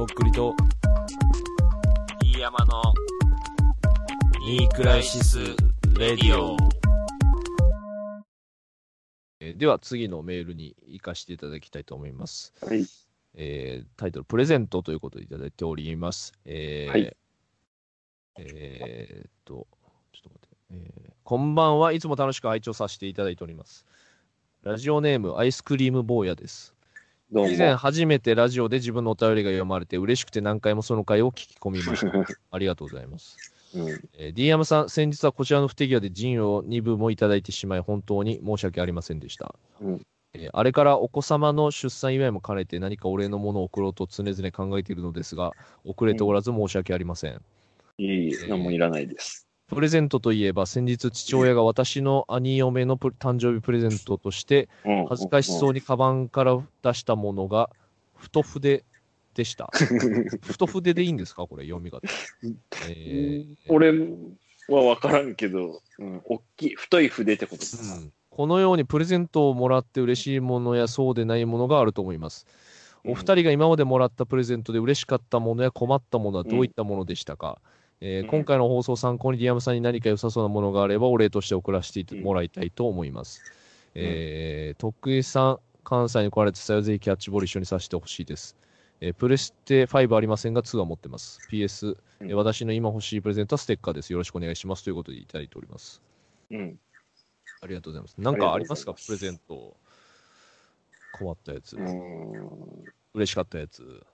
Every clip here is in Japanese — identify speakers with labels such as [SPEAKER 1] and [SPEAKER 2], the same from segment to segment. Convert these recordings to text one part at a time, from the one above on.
[SPEAKER 1] とっくりと、
[SPEAKER 2] 飯山の
[SPEAKER 1] ニークライシス・レディオ。えーでは次のメールに行かせていただきたいと思います。
[SPEAKER 3] はい。
[SPEAKER 1] えータイトル、プレゼントということでいただいております。えー
[SPEAKER 3] はい
[SPEAKER 1] えーっと、ちょっと待って、えーこんばんはいつも楽しく拝聴させていただいております。ラジオネーム、アイスクリーム坊やです。
[SPEAKER 3] どうも。
[SPEAKER 1] 以前初めてラジオで自分のお便りが読まれて嬉しくて何回もその回を聞き込みました。ありがとうございます。
[SPEAKER 3] うん。
[SPEAKER 1] えー、D 山さん、先日はこちらの不手際でジンを2部もいただいてしまい、本当に申し訳ありませんでした。
[SPEAKER 3] うん
[SPEAKER 1] えーあれからお子様の出産祝いも兼ねて何かお礼のものを送ろうと常々考えているのですが、遅れておらず申し訳ありません。
[SPEAKER 3] いいいい、何もいらないです。
[SPEAKER 1] プレゼントといえば、先日父親が私の兄嫁のプ誕生日プレゼントとして、
[SPEAKER 3] うん
[SPEAKER 1] 恥ずかしそうにカバンから出したものが、太筆でした。太筆でいいんですか？これ、読み方。えー
[SPEAKER 3] 俺は分からんけど、うん、大きい、太い筆ってことです。
[SPEAKER 1] うんこのようにプレゼントをもらって嬉しいものやそうでないものがあると思います。お二人が今までもらったプレゼントで嬉しかったものや困ったものはどういったものでしたか、えー
[SPEAKER 3] うん
[SPEAKER 1] 今回の放送を参考にディアムさんに何か良さそうなものがあればお礼として送らせてもらいたいと思います。えー徳井さん、関西に来られて際はぜひキャッチボール一緒にさせてほしいです。えープレステ5ありませんが2は持ってます。PS、えー
[SPEAKER 3] うん
[SPEAKER 1] 私の今欲しいプレゼントはステッカーです。よろしくお願いします。ということでいただいております。
[SPEAKER 3] うん。
[SPEAKER 1] ありがとうございます。なんかありますか？プレゼント。困ったやつ。
[SPEAKER 3] うん
[SPEAKER 1] 嬉しかったやつ。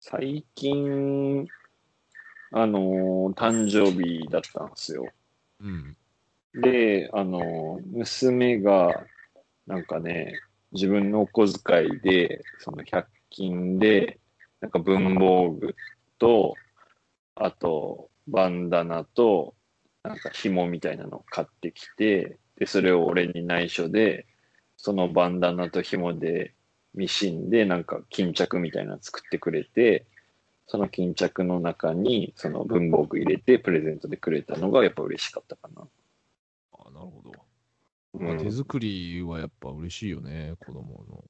[SPEAKER 3] 最近、あのー誕生日だったんですよ。
[SPEAKER 1] うん。
[SPEAKER 3] で、あのー娘が、なんかね、自分のお小遣いで、その100均で、なんか文房具と、あと、バンダナと、なんか紐みたいなのを買ってきて、で、それを俺に内緒で、そのバンダナと紐でミシンでなんか巾着みたいなの作ってくれて、その巾着の中にその文房具入れてプレゼントでくれたのがやっぱ嬉しかったかな。
[SPEAKER 1] あなるほど。
[SPEAKER 3] うん
[SPEAKER 1] まあ手作りはやっぱ嬉しいよね、子供の。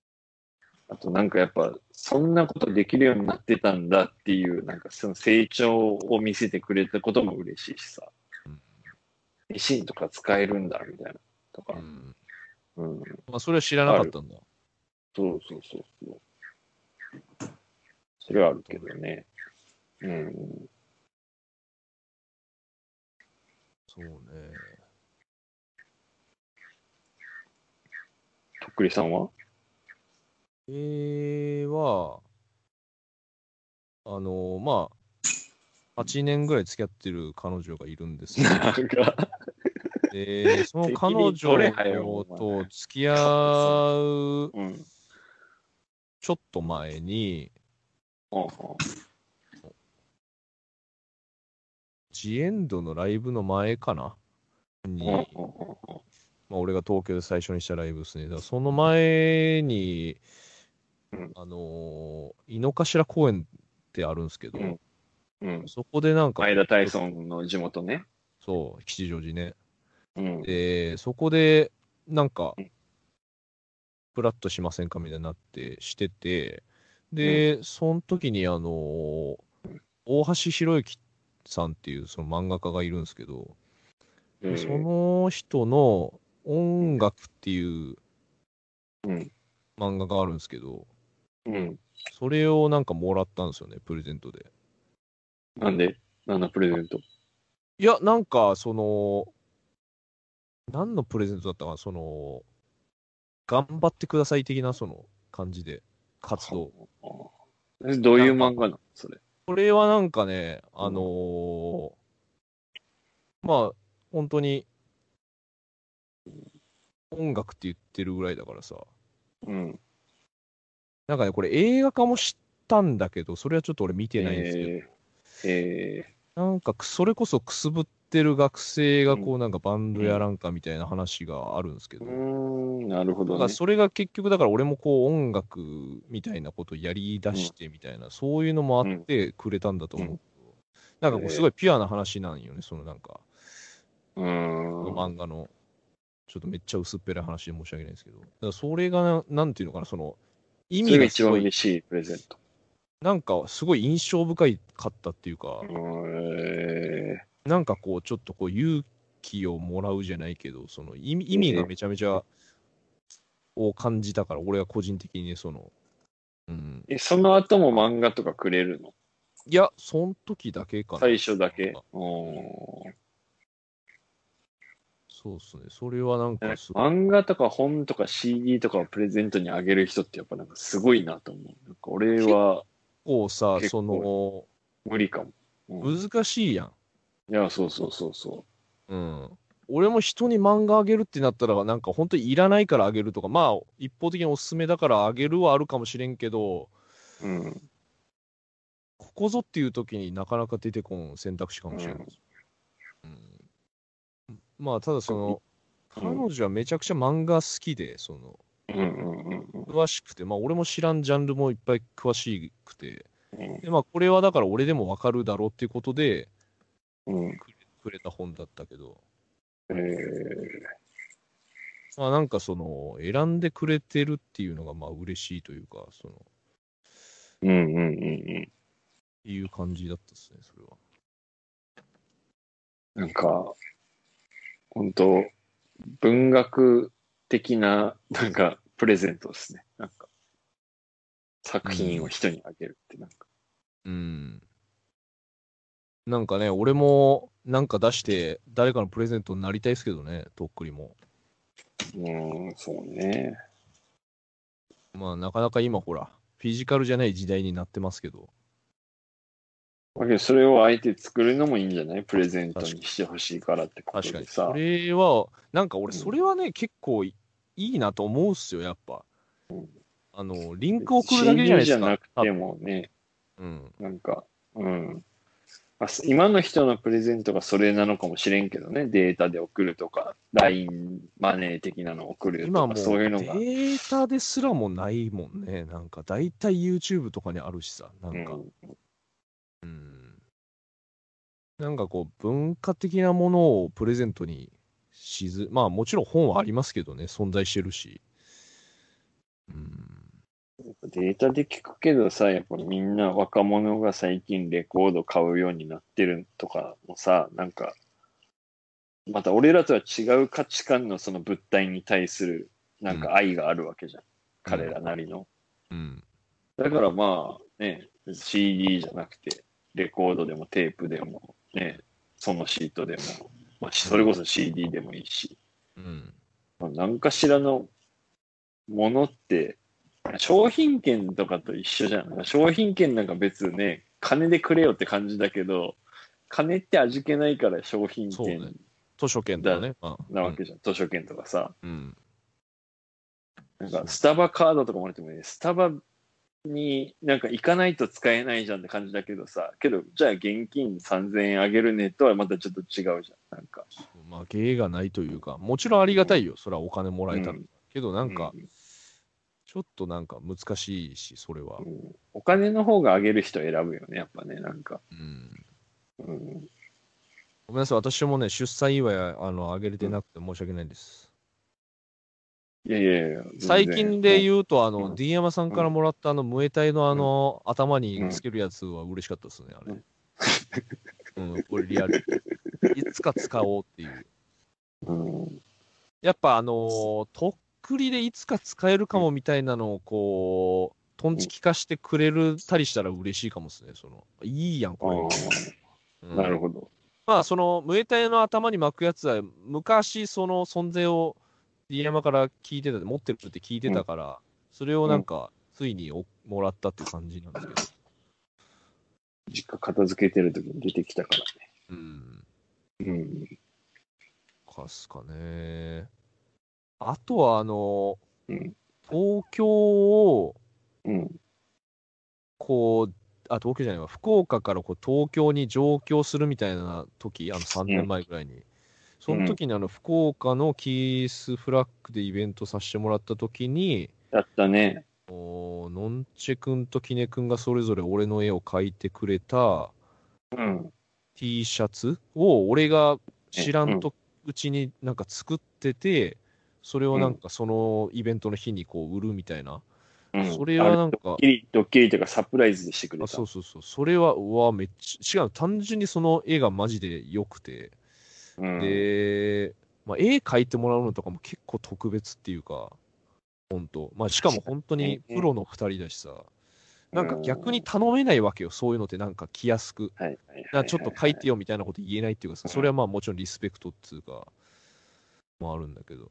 [SPEAKER 3] あとなんかやっぱそんなことできるようになってたんだっていうなんかその成長を見せてくれたことも嬉しいしさ
[SPEAKER 1] うん。
[SPEAKER 3] ミシンとか使えるんだみたいなとか
[SPEAKER 1] う。ん。
[SPEAKER 3] うん。
[SPEAKER 1] まあ、それは知らなかったんだ。
[SPEAKER 3] そうそうそうそう。それはあるけどね。うん。
[SPEAKER 1] そうね。
[SPEAKER 3] とっくりさんは？
[SPEAKER 1] えーは、あのまあ、8年ぐらい付き合ってる彼女がいるんですけど、でその彼女と付き合う
[SPEAKER 3] うん。
[SPEAKER 1] ちょっと前に、
[SPEAKER 3] ほうほ
[SPEAKER 1] ジエンドのライブの前かな？に、まあ、俺が東京で最初にしたライブですね。だその前に、
[SPEAKER 3] うん
[SPEAKER 1] あのー井の頭公園ってあるんですけど、
[SPEAKER 3] うんうん。
[SPEAKER 1] そこでなんか、
[SPEAKER 3] 前田大尊の地元ね。
[SPEAKER 1] そう、吉祥寺ね。
[SPEAKER 3] うん。
[SPEAKER 1] で、そこで、なんか
[SPEAKER 3] うん、
[SPEAKER 1] プラッとしませんかみたいになって、してて、で、その時に、あのー大橋博之さんっていうその漫画家がいるんですけど、
[SPEAKER 3] うん
[SPEAKER 1] その人の音楽っていう
[SPEAKER 3] うん。
[SPEAKER 1] 漫画があるんですけど、
[SPEAKER 3] うん。
[SPEAKER 1] それをなんかもらったんですよね、プレゼントで。
[SPEAKER 3] なんで？何のプレゼント？
[SPEAKER 1] いや、なんか、その、何のプレゼントだったかな、その、頑張ってください的な、その感じで、活動。
[SPEAKER 3] えどういう漫画なの？それ。
[SPEAKER 1] これはなんかね、あのーまあ、本当に、音楽って言ってるぐらいだからさ、
[SPEAKER 3] うん。
[SPEAKER 1] なんかね、これ映画化もしたんだけど、それはちょっと俺見てないんですけど、
[SPEAKER 3] ええ
[SPEAKER 1] なんかくそれこそくすぶってる学生がこうなんかバンドやらんかみたいな話があるんですけど、
[SPEAKER 3] ー、うーん、なるほどね。
[SPEAKER 1] だからそれが結局だから俺もこう音楽みたいなことやりだしてみたいな、そういうのもあってくれたんだと思う。なんかこうすごいピュアな話なんよね、そのなんか、
[SPEAKER 3] うーん。
[SPEAKER 1] 漫画の、ちょっとめっちゃ薄っぺらい話で申し訳ないんですけど、だからそれがな、なんていうのかな、その、意味
[SPEAKER 3] が一
[SPEAKER 1] がすごい、
[SPEAKER 3] 番嬉しいプレゼント。
[SPEAKER 1] なんかすごい印象深いかったっていうか、
[SPEAKER 3] え
[SPEAKER 1] なんかこう、ちょっとこう勇気をもらうじゃないけど、その意味意味がめちゃめちゃを感じたから、俺は個人的にね、その、うん。
[SPEAKER 3] ーえ、その後も漫画とかくれるの？
[SPEAKER 1] いや、その時だけかな。
[SPEAKER 3] 最初だけ？おー
[SPEAKER 1] そうっすね。それはなんか
[SPEAKER 3] 漫画とか本とか CD とかをプレゼントにあげる人ってやっぱなんかすごいなと思う。なんか俺は
[SPEAKER 1] こうさ、
[SPEAKER 3] 結
[SPEAKER 1] その、
[SPEAKER 3] 無理かも。うん
[SPEAKER 1] 難しいやん。
[SPEAKER 3] いや、そうそうそうそ
[SPEAKER 1] うん。俺も人に漫画あげるってなったら、なんか本当にいらないからあげるとか、まあ、一方的におすすめだからあげるはあるかもしれんけど、
[SPEAKER 3] う。うん。
[SPEAKER 1] ここぞっていう時になかなか出てこん選択肢かもしれない。うんまあ、ただその、
[SPEAKER 3] うん
[SPEAKER 1] 彼女はめちゃくちゃ漫画好きで、その、
[SPEAKER 3] うんうんうんうん
[SPEAKER 1] 詳しくて、まあ、俺も知らんジャンルもいっぱい詳しくて、
[SPEAKER 3] うん
[SPEAKER 1] で、まあ、これはだから俺でもわかるだろうっていうことで、
[SPEAKER 3] うん。
[SPEAKER 1] くれた本だったけど、
[SPEAKER 3] えー
[SPEAKER 1] まあ、なんかその、選んでくれてるっていうのが、まあ、嬉しいというか、その、
[SPEAKER 3] うんうんうんうん。
[SPEAKER 1] いう感じだったですね、それは。
[SPEAKER 3] なんか、本当文学的な、なんか、プレゼントですね。なんか、作品を人にあげるって、なんか。
[SPEAKER 1] うん。なんかね、俺もなんか出して、誰かのプレゼントになりたいですけどね、とっくりも。
[SPEAKER 3] うん、そうね。
[SPEAKER 1] まあ、なかなか今、ほら、フィジカルじゃない時代になってますけど、
[SPEAKER 3] だけど、それを相手作るのもいいんじゃない？プレゼントにしてほしいからってこと
[SPEAKER 1] 確かに。
[SPEAKER 3] でさ
[SPEAKER 1] そ。れは、なんか俺、
[SPEAKER 3] うん
[SPEAKER 1] それはね、結構いいいなと思うっすよ、やっぱ
[SPEAKER 3] うん。
[SPEAKER 1] あの、リンク送るだけじゃないです
[SPEAKER 3] CD じゃ
[SPEAKER 1] か。
[SPEAKER 3] なくてもね、
[SPEAKER 1] うん。
[SPEAKER 3] なんか、うん。まあす今の人のプレゼントがそれなのかもしれんけどね、データで送るとか、LINE マネー的なの送るとか、そういうのが。
[SPEAKER 1] データですらもないもんね。なんか、大体 YouTube とかにあるしさ、なんか、
[SPEAKER 3] うん
[SPEAKER 1] うんなんかこう、文化的なものをプレゼントにしず、まあもちろん本はありますけどね、存在してるし。うん。
[SPEAKER 3] データで聞くけどさ、やっぱりみんな若者が最近レコード買うようになってるとかもさ、なんか、また俺らとは違う価値観のその物体に対するなんか愛があるわけじゃん。彼らなりの。
[SPEAKER 1] うん。
[SPEAKER 3] だからまあね、CD じゃなくて、レコードでもテープでも、ね、そのシートでも、まあ、それこそ CD でもいいし、
[SPEAKER 1] うん。
[SPEAKER 3] まあ、何かしらのものって、商品券とかと一緒じゃん。商品券なんか別ね、金でくれよって感じだけど、金って味気ないから商品
[SPEAKER 1] そうね
[SPEAKER 3] 券
[SPEAKER 1] 図書券とかね。まあ
[SPEAKER 3] なわけじゃん。図書券とかさ。
[SPEAKER 1] うん。
[SPEAKER 3] なんかスタバカードとかもらってもね、スタバになんか行かないと使えないじゃんって感じだけどさ、けど、じゃあ現金3000円あげるねとはまたちょっと違うじゃん。なんか。
[SPEAKER 1] まあ、芸がないというか、もちろんありがたいよ。それはお金もらえたら。
[SPEAKER 3] うん
[SPEAKER 1] けど、なんか
[SPEAKER 3] う、ん
[SPEAKER 1] ちょっとなんか難しいし、それは。
[SPEAKER 3] うんお金の方があげる人選ぶよね、やっぱね、なんか。
[SPEAKER 1] うん。
[SPEAKER 3] うん、
[SPEAKER 1] ごめんなさい、私もね、出産祝い、あの、あげれてなくて申し訳ないです。
[SPEAKER 3] いやいやいや。
[SPEAKER 1] 最近で
[SPEAKER 3] う。
[SPEAKER 1] 言うと、あ
[SPEAKER 3] う
[SPEAKER 1] の、
[SPEAKER 3] ん
[SPEAKER 1] D 山さんからもらった、あの、ムエタイのあの、頭につけるやつは嬉しかったですね、あれ。うん、これリアル。いつか使おうっていう。
[SPEAKER 3] うん、
[SPEAKER 1] やっぱあのーとっくりでいつか使えるかもみたいなのをこう、トンチ聞かしてくれるたりしたら嬉しいかもですね。その、いいやん、
[SPEAKER 3] あ
[SPEAKER 1] これは。
[SPEAKER 3] あ、なるほど。
[SPEAKER 1] まあ、その、ムエタイの頭に巻くやつは、昔、その存在を D 山から聞いてた、持ってるって聞いてたから、それをなんか、ついにおもらったって感じなんですけど。
[SPEAKER 3] 実家片付けてる時に出てきたから
[SPEAKER 1] うん。
[SPEAKER 3] ね。うん。
[SPEAKER 1] かすかね。あとは、あの、
[SPEAKER 3] うん
[SPEAKER 1] 東京を、
[SPEAKER 3] うん。
[SPEAKER 1] こう、あ、東京じゃないわ、福岡からこう東京に上京するみたいな時、あの3年前ぐらいに。その時にあの福岡のキースフラッグでイベントさせてもらった時に、
[SPEAKER 3] やったね。
[SPEAKER 1] おのんちぇくんときねくんがそれぞれ俺の絵を描いてくれた
[SPEAKER 3] うん。
[SPEAKER 1] T シャツを俺が知らんとうちになんか作ってて、それをなんかそのイベントの日にこう売るみたいな。
[SPEAKER 3] うん。
[SPEAKER 1] それはなんか
[SPEAKER 3] ドッキリ、ドッキリというかサプライズでしてくれ
[SPEAKER 1] あ
[SPEAKER 3] た。
[SPEAKER 1] そうそうそう。それは、うわ、めっちゃ、違う、単純にその絵がマジで良くて、
[SPEAKER 3] うん、
[SPEAKER 1] で、まあ、絵描いてもらうのとかも結構特別っていうか、本当。まあ、しかも本当にプロの二人だしさ、なんか逆に頼めないわけよ、そういうのってなんか気安く。
[SPEAKER 3] はいはいはいはい
[SPEAKER 1] なちょっと書いてよみたいなこと言えないっていうかそれはまあもちろんリスペクトっていうか、もあるんだけど。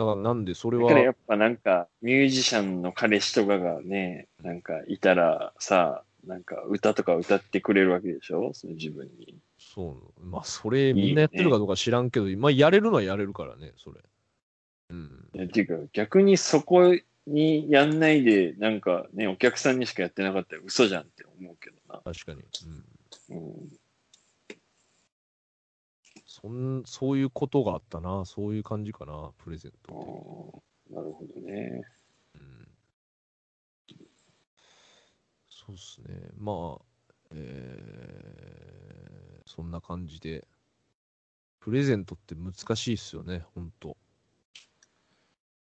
[SPEAKER 1] だからなんでそれ
[SPEAKER 3] だからや
[SPEAKER 1] は、
[SPEAKER 3] っぱなんかミュージシャンの彼氏とかがね、なんかいたらさ、なんか歌とか歌ってくれるわけでしょ？その自分に。
[SPEAKER 1] そう、まあそれみんなやってるかどうか知らんけど、まあやれるのはやれるからね、それ。うん。
[SPEAKER 3] っていうか逆にそこにやんないで、なんかね、お客さんにしかやってなかったら嘘じゃんって思うけどな。
[SPEAKER 1] 確かに。うん。
[SPEAKER 3] うん
[SPEAKER 1] そん、そういうことがあったな。そういう感じかな、プレゼントって。
[SPEAKER 3] なるほどね。
[SPEAKER 1] うんそうですね。まあ、えーそんな感じで、プレゼントって難しいっすよね、ほんと。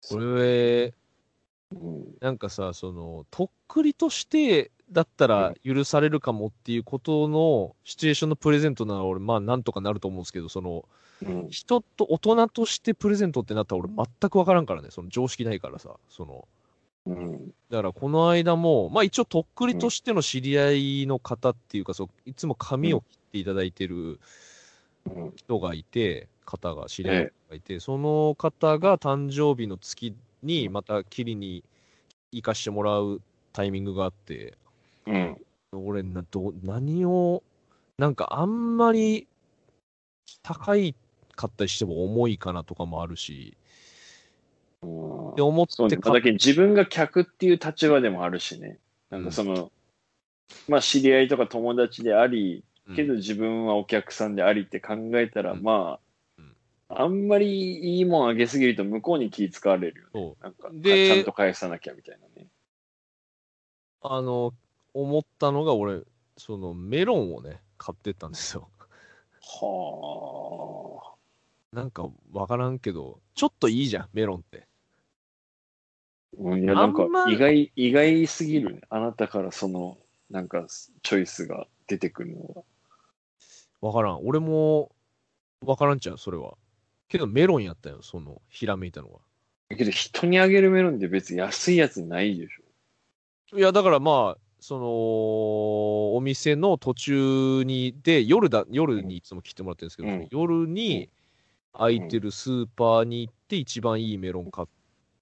[SPEAKER 1] これ、
[SPEAKER 3] うん
[SPEAKER 1] なんかさ、その、とっくりとしてだったら許されるかもっていうことのシチュエーションのプレゼントなら俺、まあなんとかなると思うんですけど、その、
[SPEAKER 3] うん。
[SPEAKER 1] 人と大人としてプレゼントってなったら俺全くわからんからね、その常識ないからさ、その、
[SPEAKER 3] うん。
[SPEAKER 1] だからこの間も、まあ一応とっくりとしての知り合いの方っていうか、そういつも髪を切っていただいてる
[SPEAKER 3] うん
[SPEAKER 1] 人がいて、方が、知り合いの方がいて、その方が誕生日の月にまた切りに行かしてもらうタイミングがあって、
[SPEAKER 3] うん
[SPEAKER 1] 俺など、何を、なんかあんまり高いかったりしても重いかなとかもあるし、
[SPEAKER 3] うん
[SPEAKER 1] って思。って買っ
[SPEAKER 3] だけど自分が客っていう立場でもあるしね。なんかその、まあ知り合いとか友達であり、けど自分はお客さんでありって考えたら、
[SPEAKER 1] うん
[SPEAKER 3] ま
[SPEAKER 1] うん
[SPEAKER 3] あ、あんまりいいもんあげすぎると向こうに気使われるよね。
[SPEAKER 1] そう
[SPEAKER 3] なんか、
[SPEAKER 1] で
[SPEAKER 3] ちゃんと返さなきゃみたいなね。
[SPEAKER 1] あの、思ったのが俺、そのメロンをね、買ってったんですよ。
[SPEAKER 3] は
[SPEAKER 1] なんかわからんけど、ちょっといいじゃん、メロンって。
[SPEAKER 3] あ。うんいや、なんか意外、意外すぎるね。あなたからその、なんかチョイスが出てくるのは。
[SPEAKER 1] わからん。俺も、わからんちゃう、それは。けどメロンやったよ、その、ひらめいたのは。
[SPEAKER 3] だけど人にあげるメロンって別に安いやつないでしょ。
[SPEAKER 1] いや、だからまあ、その、お店の途中に、で、夜だ、夜にいつも来てもらってるんですけど、
[SPEAKER 3] うん
[SPEAKER 1] 夜に空いてるスーパーに行って、一番いいメロン買っ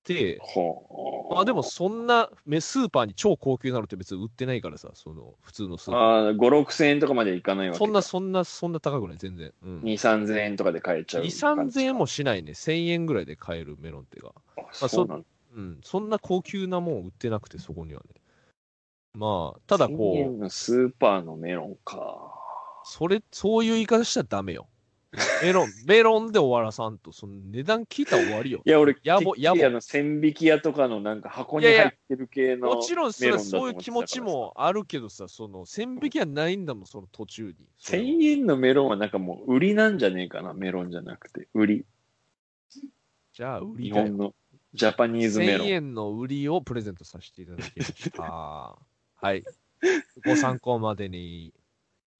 [SPEAKER 1] て、
[SPEAKER 3] はあ。
[SPEAKER 1] まあでもそんな、めスーパーに超高級なのって別に売ってないからさ、その、普通のスーパー。
[SPEAKER 3] ああ、5、6千円とかまでいかないわけか。
[SPEAKER 1] そんな、そんな、そんな高くない、全然。うん。
[SPEAKER 3] 2、3000円とかで買えちゃう
[SPEAKER 1] 2、
[SPEAKER 3] 感じか。
[SPEAKER 1] 3000円もしないね。1000円ぐらいで買えるメロンってが。
[SPEAKER 3] あ
[SPEAKER 1] あ
[SPEAKER 3] そうなんだ。
[SPEAKER 1] うん。そんな高級なもん売ってなくて、そこにはね。まあ、ただ
[SPEAKER 3] 1000
[SPEAKER 1] こう、
[SPEAKER 3] スーパーのメロンか。
[SPEAKER 1] それ、そういう言い方したらダメよ。メロン、メロンで終わらさんと、その値段聞いたら終わりよ。
[SPEAKER 3] いや、俺、
[SPEAKER 1] やぼやぼ
[SPEAKER 3] の、千匹屋とかのなんか箱に入ってる系の
[SPEAKER 1] もちろんそそういう気持ちもあるけどさ、その、線引きはないんだもん、その途中に。それは
[SPEAKER 3] 1000円のメロンはなんかもう売りなんじゃねえかな、メロンじゃなくて。売り。
[SPEAKER 1] じゃあ、売りだよ
[SPEAKER 3] 日本のジャパニーズメロ
[SPEAKER 1] 1000
[SPEAKER 3] ン。
[SPEAKER 1] 円の売りをプレゼントさせていただきました。はい。ご参考までに。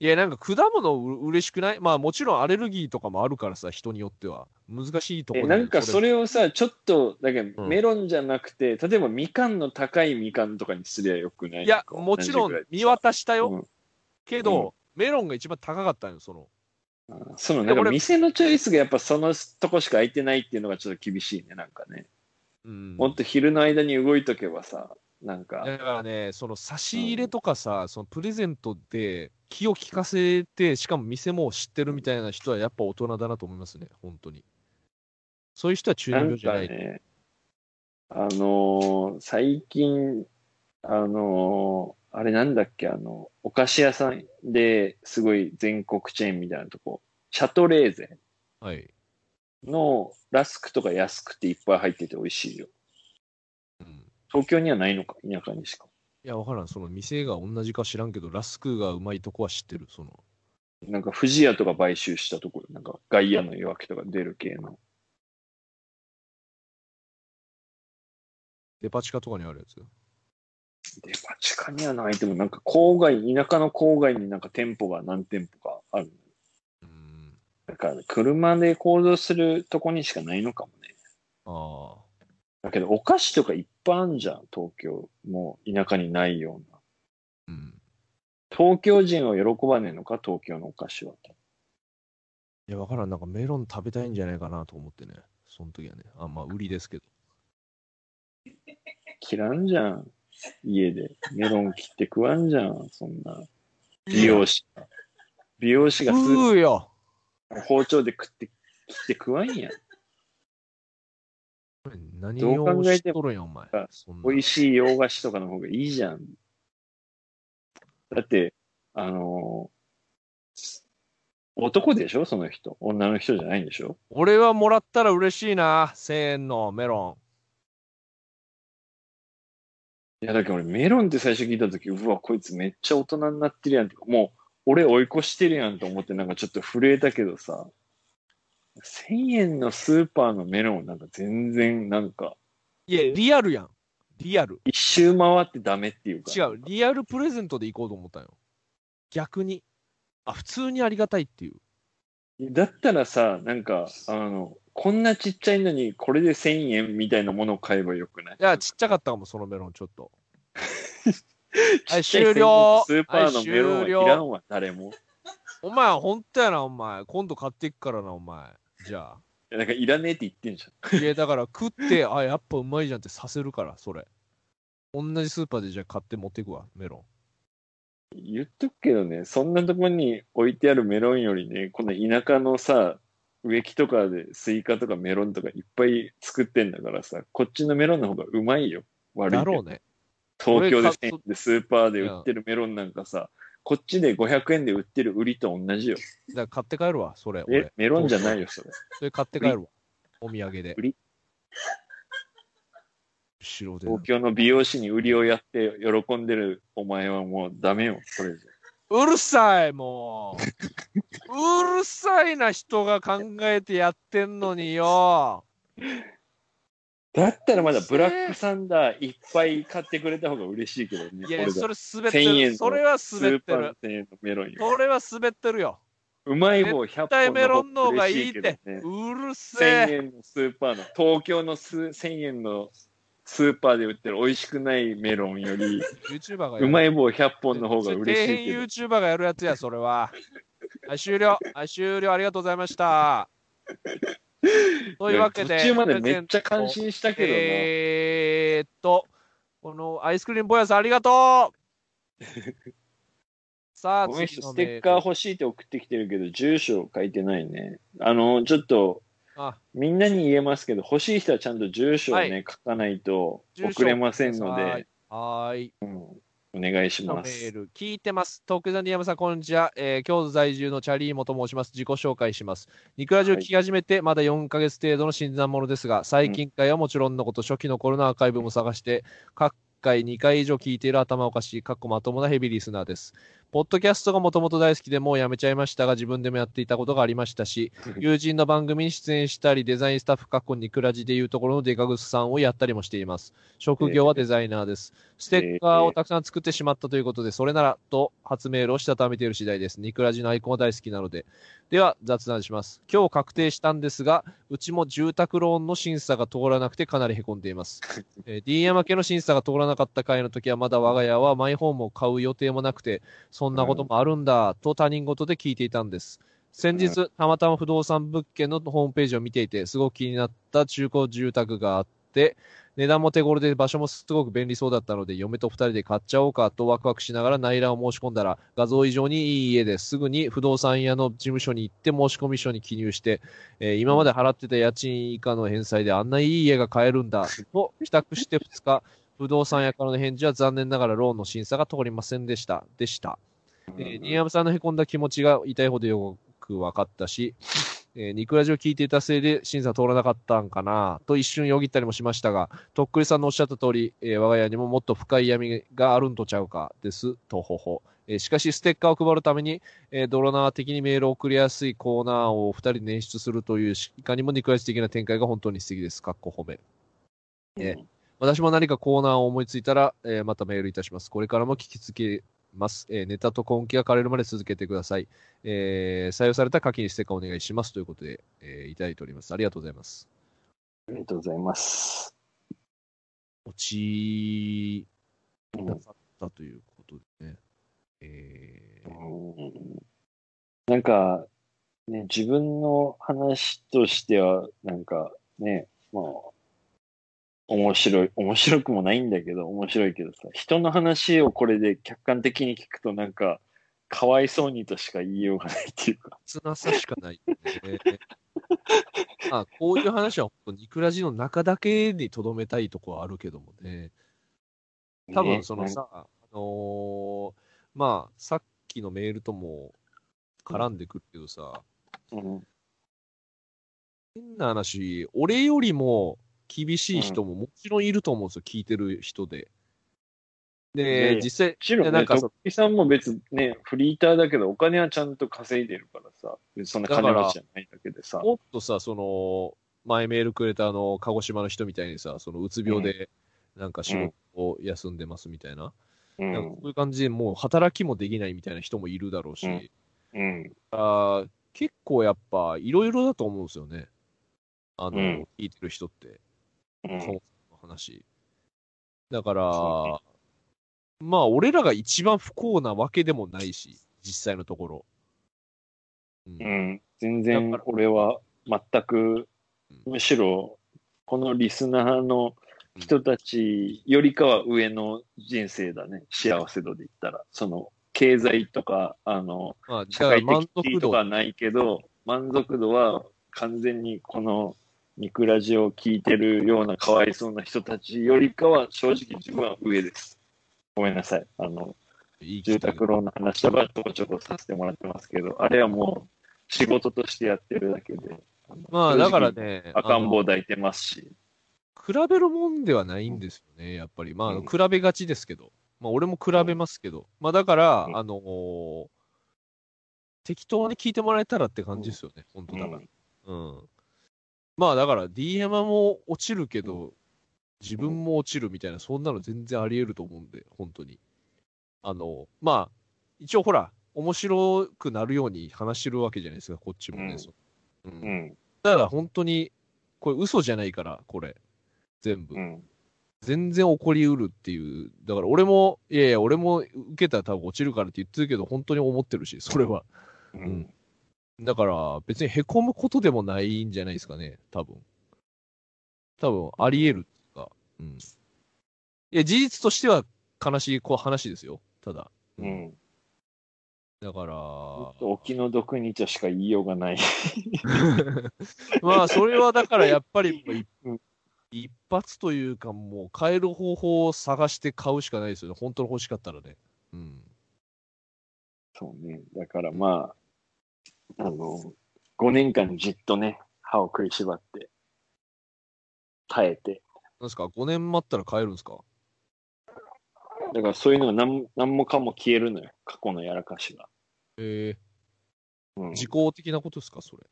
[SPEAKER 1] いや、なんか果物う嬉しくない？まあもちろんアレルギーとかもあるからさ、人によっては。難しいとこ
[SPEAKER 3] え、
[SPEAKER 1] ろ
[SPEAKER 3] なんかそれをさ、ちょっと、だけメロンじゃなくて、例えばみかんの高いみかんとかにすりゃよくない？
[SPEAKER 1] いや、もちろん見渡したよ。
[SPEAKER 3] うん
[SPEAKER 1] けど、メロンが一番高かったのよ、その。
[SPEAKER 3] その？なんか
[SPEAKER 1] 俺
[SPEAKER 3] 店のチョイスがやっぱそのとこしか空いてないっていうのがちょっと厳しいね、なんかね。
[SPEAKER 1] うん。
[SPEAKER 3] もっと昼の間に動いとけばさ、なんか、
[SPEAKER 1] だからね、その差し入れとかさ、そのプレゼントで気を利かせて、しかも店も知ってるみたいな人はやっぱ大人だなと思いますね、本当に。そういう人は中
[SPEAKER 3] なん
[SPEAKER 1] 二病じゃない。
[SPEAKER 3] かね、あのー最近、あのーあれなんだっけ、あの、お菓子屋さんですごい全国チェーンみたいなとこ、シャトレーゼ
[SPEAKER 1] はい。
[SPEAKER 3] のラスクとか安くていっぱい入ってて美味しいよ。
[SPEAKER 1] うん
[SPEAKER 3] 東京にはないのか、田舎にしか。
[SPEAKER 1] いや、わからん。その店が同じか知らんけど、ラスクがうまいとこは知ってる。その、
[SPEAKER 3] なんか、富士屋とか買収したところ、なんか、ガイアの夜明けとか出る系の。
[SPEAKER 1] デパ地下とかにあるやつ？
[SPEAKER 3] デパ地下にはないでも、なんか郊外、田舎の郊外になんか店舗が何店舗かある。
[SPEAKER 1] うん。
[SPEAKER 3] だから、車で行動するとこにしかないのかもね。
[SPEAKER 1] ああ。
[SPEAKER 3] だけど、お菓子とかいっぱいあるじゃん、東京。もう田舎にないような。
[SPEAKER 1] うん。
[SPEAKER 3] 東京人は喜ばねえのか、東京のお菓子は。
[SPEAKER 1] いや、わからん。なんかメロン食べたいんじゃないかなと思ってね。その時はね。あ、まあ、売りですけど。
[SPEAKER 3] 切らんじゃん。家で。メロン切って食わんじゃん、そんな。美容師が。美容師がスー
[SPEAKER 1] 食うよ
[SPEAKER 3] 包丁で食って、切って食わんやん。
[SPEAKER 1] 何
[SPEAKER 3] どう考
[SPEAKER 1] を
[SPEAKER 3] えても
[SPEAKER 1] お前
[SPEAKER 3] 美味しい洋菓子とかの方がいいじゃん。だって、あのー男でしょ？その人。女の人じゃないんでしょ？
[SPEAKER 1] 俺はもらったら嬉しいな。1000円のメロ
[SPEAKER 3] いや、だけど俺メロンって最初聞いたとき、うわ、こいつめっちゃ大人になってるやんとか、もう俺追い越してるやんと思ってなんかちょっと震えたけどさ、1000円のスーパーのメロンなんか全然なんか、
[SPEAKER 1] ン。いや、リアルやん。リアル。
[SPEAKER 3] 一周回ってダメっていうか。
[SPEAKER 1] 違う。リアルプレゼントで行こうと思ったんよ。逆に。あ、普通にありがたいっていう。
[SPEAKER 3] だったらさ、なんか、あの、こんなちっちゃいのにこれで1000円みたいなものを買えばよくない？
[SPEAKER 1] いや、ちっちゃかったかも、そのメロン、ちょっと。はい、終了。
[SPEAKER 3] スーパーのメロンはいら
[SPEAKER 1] はい
[SPEAKER 3] んわ、誰も。
[SPEAKER 1] お前、ほんとやな、お前。今度買っていくからな、お前。じゃあ。
[SPEAKER 3] いやなんかいらねえって言ってんじゃん。
[SPEAKER 1] いや、だから食って、あ、やっぱうまいじゃんってさせるから、それ。同じスーパーでじゃあ買って持っていくわ、メロン。
[SPEAKER 3] 言っとくけどね、そんなとこに置いてあるメロンよりね、この田舎のさ、植木とかでスイカとかメロンとかいっぱい作ってんだからさ、こっちのメロンの方がうまいよ。悪い
[SPEAKER 1] だろうね。
[SPEAKER 3] 東京で
[SPEAKER 1] 俺か
[SPEAKER 3] 1000円でスーパーで売ってるメロンなんかさ、こっちで500円で売ってる瓜と同じよ。
[SPEAKER 1] だから買って帰るわ、それ。
[SPEAKER 3] え
[SPEAKER 1] 俺、
[SPEAKER 3] メロンじゃないよ、それ。
[SPEAKER 1] それ買って帰るわ。お土産で
[SPEAKER 3] 売。り
[SPEAKER 1] 後ろで。
[SPEAKER 3] 東京の美容師に売りをやって喜んでるお前はもうダメよ、これじゃ。
[SPEAKER 1] うるさい、もう。うるさいな人が考えてやってんのによ。
[SPEAKER 3] だったらまだブラックサンダーいっぱい買ってくれた方が嬉しいけどね。
[SPEAKER 1] いや、それ滑って
[SPEAKER 3] 1000円
[SPEAKER 1] る。
[SPEAKER 3] の
[SPEAKER 1] それは滑ってる。
[SPEAKER 3] 1000円のメロンよ。
[SPEAKER 1] それは滑ってるよ。
[SPEAKER 3] うまい棒100
[SPEAKER 1] 絶対
[SPEAKER 3] 本
[SPEAKER 1] メロンの方がいいってうるせ
[SPEAKER 3] 1000
[SPEAKER 1] え。
[SPEAKER 3] 円のスーパーの、東京のス1000円のスーパーで売ってる美味しくないメロンより、うまい棒100本の方が嬉しい
[SPEAKER 1] 底辺
[SPEAKER 3] けど。
[SPEAKER 1] YouTuber がやるやつや、それは。はい、終了。はい、終了。ありがとうございました。というわけで、
[SPEAKER 3] 途中までめっちゃ感心したけどな。
[SPEAKER 1] えーっと、このアイスクリームボヤさんありがとう。さあ、
[SPEAKER 3] この人
[SPEAKER 1] 次の
[SPEAKER 3] ステッカー欲しいって送ってきてるけど、住所書いてないね。あの、ちょっと、
[SPEAKER 1] あ。
[SPEAKER 3] みんなに言えますけど、欲しい人はちゃんと住所をね、
[SPEAKER 1] はい。
[SPEAKER 3] 書かないと送れませんの
[SPEAKER 1] は
[SPEAKER 3] で
[SPEAKER 1] い、はーい。
[SPEAKER 3] お願いし
[SPEAKER 1] のメー
[SPEAKER 3] ます。
[SPEAKER 1] ル聞いてます。徳田新山さん、こんにちは。えー京都在住のチャリーモと申します。自己紹介します。ニクラジオ聞き始めて、まだ4ヶ月程度の新参者ですが、最近回はもちろんのこと、初期の頃のアーカイブも探して、各回2回以上聞いている頭おかしい、かっこまともなヘビーリスナーです。ポッドキャストがもともと大好きでもうやめちゃいましたが、自分でもやっていたことがありましたし、友人の番組に出演したり、デザインスタッフ、かっこニクラジでいうところのデカグスさんをやったりもしています。職業はデザイナーです。ステッカーをたくさん作ってしまったということで、それならと初メールをしたためている次第です。ニクラジのアイコンは大好きなので。では、雑談します。今日確定したんですが、うちも住宅ローンの審査が通らなくてかなり凹んでいます。えー、D 山家の審査が通らなかった回の時は、まだ我が家はマイホームを買う予定もなくて、そんなこともあるんだ、と他人事で聞いていたんです。先日、たまたま不動産物件のホームページを見ていて、すごく気になった中古住宅があって、値段も手頃で場所もすごく便利そうだったので、嫁と二人で買っちゃおうかとワクワクしながら内覧を申し込んだら、画像以上にいい家ですぐに不動産屋の事務所に行って申し込み書に記入して、えー今まで払ってた家賃以下の返済であんないい家が買えるんだ、と帰宅して2日、不動産屋からの返事は残念ながらローンの審査が通りませんでした。でした。えー、新山さんの凹んだ気持ちが痛いほどよく分かったし、えー、ニクラジを聞いていたせいで審査通らなかったんかなと一瞬よぎったりもしましたが、とっくりさんのおっしゃった通り、えー我が家にももっと深い闇があるんとちゃうかです、とほほ。えーしかし、ステッカーを配るために、えードロナー的にメールを送りやすいコーナーを二人で演出するという、いかにもニクラジ的な展開が本当に素敵です。かっこ褒め。えー私も何かコーナーを思いついたら、えーまたメールいたします。これからも聞き続けます。えーネタと根気が枯れるまで続けてください。えー採用された課金ステッカーお願いします。ということで、えーいただいております。ありがとうございます。
[SPEAKER 3] ありがとうございます。
[SPEAKER 1] 落ち
[SPEAKER 3] うん
[SPEAKER 1] なかったということでね。えー
[SPEAKER 3] うんなんか、ね、自分の話としては、なんかね、まあ、面白い、面白くもないんだけど、面白いけどさ、人の話をこれで客観的に聞くと、なんか、かわいそうにとしか言いようがないっていうか。
[SPEAKER 1] 切なさしかないよね。ま あ、こういう話は本当、ニクラジの中だけにとどめたいとこはあるけどもね。多分その
[SPEAKER 3] ね
[SPEAKER 1] さ、あのーまあ、さっきのメールとも絡んでくるけどさ、
[SPEAKER 3] うん、
[SPEAKER 1] 変な話、俺よりも厳しい人ももちろんいると思うんですよ、聞いてる人で。で、
[SPEAKER 3] や
[SPEAKER 1] 実際、
[SPEAKER 3] もちろんね、
[SPEAKER 1] でなんかそ
[SPEAKER 3] トッピさんも別ね、フリーターだけど、お金はちゃんと稼いでるからさ、そんな金持ちじゃないだけでさ。
[SPEAKER 1] もっとさ、その、前メールくれたあの、鹿児島の人みたいにさ、そのうつ病で、なんか仕事を休んでますみたいな。
[SPEAKER 3] う
[SPEAKER 1] なんか
[SPEAKER 3] ん
[SPEAKER 1] こういう感じでもう働きもできないみたいな人もいるだろうし、
[SPEAKER 3] うんうん。
[SPEAKER 1] あー結構やっぱいろいろだと思うんですよね。あの、
[SPEAKER 3] うん
[SPEAKER 1] 聞いてる人って、
[SPEAKER 3] うん
[SPEAKER 1] そもそもの話。だから、
[SPEAKER 3] そ
[SPEAKER 1] まあ俺らが一番不幸なわけでもないし、実際のところ。うん
[SPEAKER 3] うん、全然俺は全く、
[SPEAKER 1] うん
[SPEAKER 3] むしろ、このリスナーの人たちよりかは上の人生だね。幸せ度で言ったら。その、経済とか、あの、
[SPEAKER 1] まあ、だ
[SPEAKER 3] 社会的とかはないけど、満足度は完全にこのニクラジを聞いてるようなかわいそうな人たちよりかは正直自分は上です。ごめんなさい。あの、
[SPEAKER 1] いい
[SPEAKER 3] 住宅ローンの話とかちょこちょこさせてもらってますけど、あれはもう仕事としてやってるだけで、
[SPEAKER 1] まあだからね、
[SPEAKER 3] 赤ん坊抱いてますし、
[SPEAKER 1] 比べるもんではないんですよね、やっぱり。まあ、
[SPEAKER 3] うん
[SPEAKER 1] 比べがちですけど。まあ、俺も比べますけど。まあ、だから、
[SPEAKER 3] うん
[SPEAKER 1] あのー適当に聞いてもらえたらって感じですよね、本当だから。うん。まあ、だから、DM も落ちるけど、自分も落ちるみたいな、そんなの全然あり得ると思うんで、本当に。あの、まあ、一応ほら、面白くなるように話してるわけじゃないですか、こっちもね。
[SPEAKER 3] うん
[SPEAKER 1] そうん
[SPEAKER 3] うん、
[SPEAKER 1] だから本当に、これ嘘じゃないから、これ。全部。
[SPEAKER 3] うん、
[SPEAKER 1] 全然起こりうるっていう。だから俺も、いやいや、俺も受けたら多分落ちるからって言ってるけど、本当に思ってるし、それは。
[SPEAKER 3] うん、
[SPEAKER 1] だから、別に凹むことでもないんじゃないですかね、多分。多分、あり得るか。うん。いや、事実としては悲しいこう話ですよ、ただ。
[SPEAKER 3] う。ん。
[SPEAKER 1] だから、
[SPEAKER 3] お気の毒にとしか言いようがない。
[SPEAKER 1] まあ、それはだからやっぱり 一発というか、もう買える方法を探して買うしかないですよね。本当に欲しかったらね。うん。
[SPEAKER 3] そうね。だからまあ、あの、5年間じっとね、歯を食いしばって、耐えて、
[SPEAKER 1] なんですか ?5 年待ったら買えるんですか？
[SPEAKER 3] だからそういうのが何何もかも消えるのよ。過去のやらかしが。
[SPEAKER 1] え
[SPEAKER 3] うん
[SPEAKER 1] ー、時効的なことですか？それ。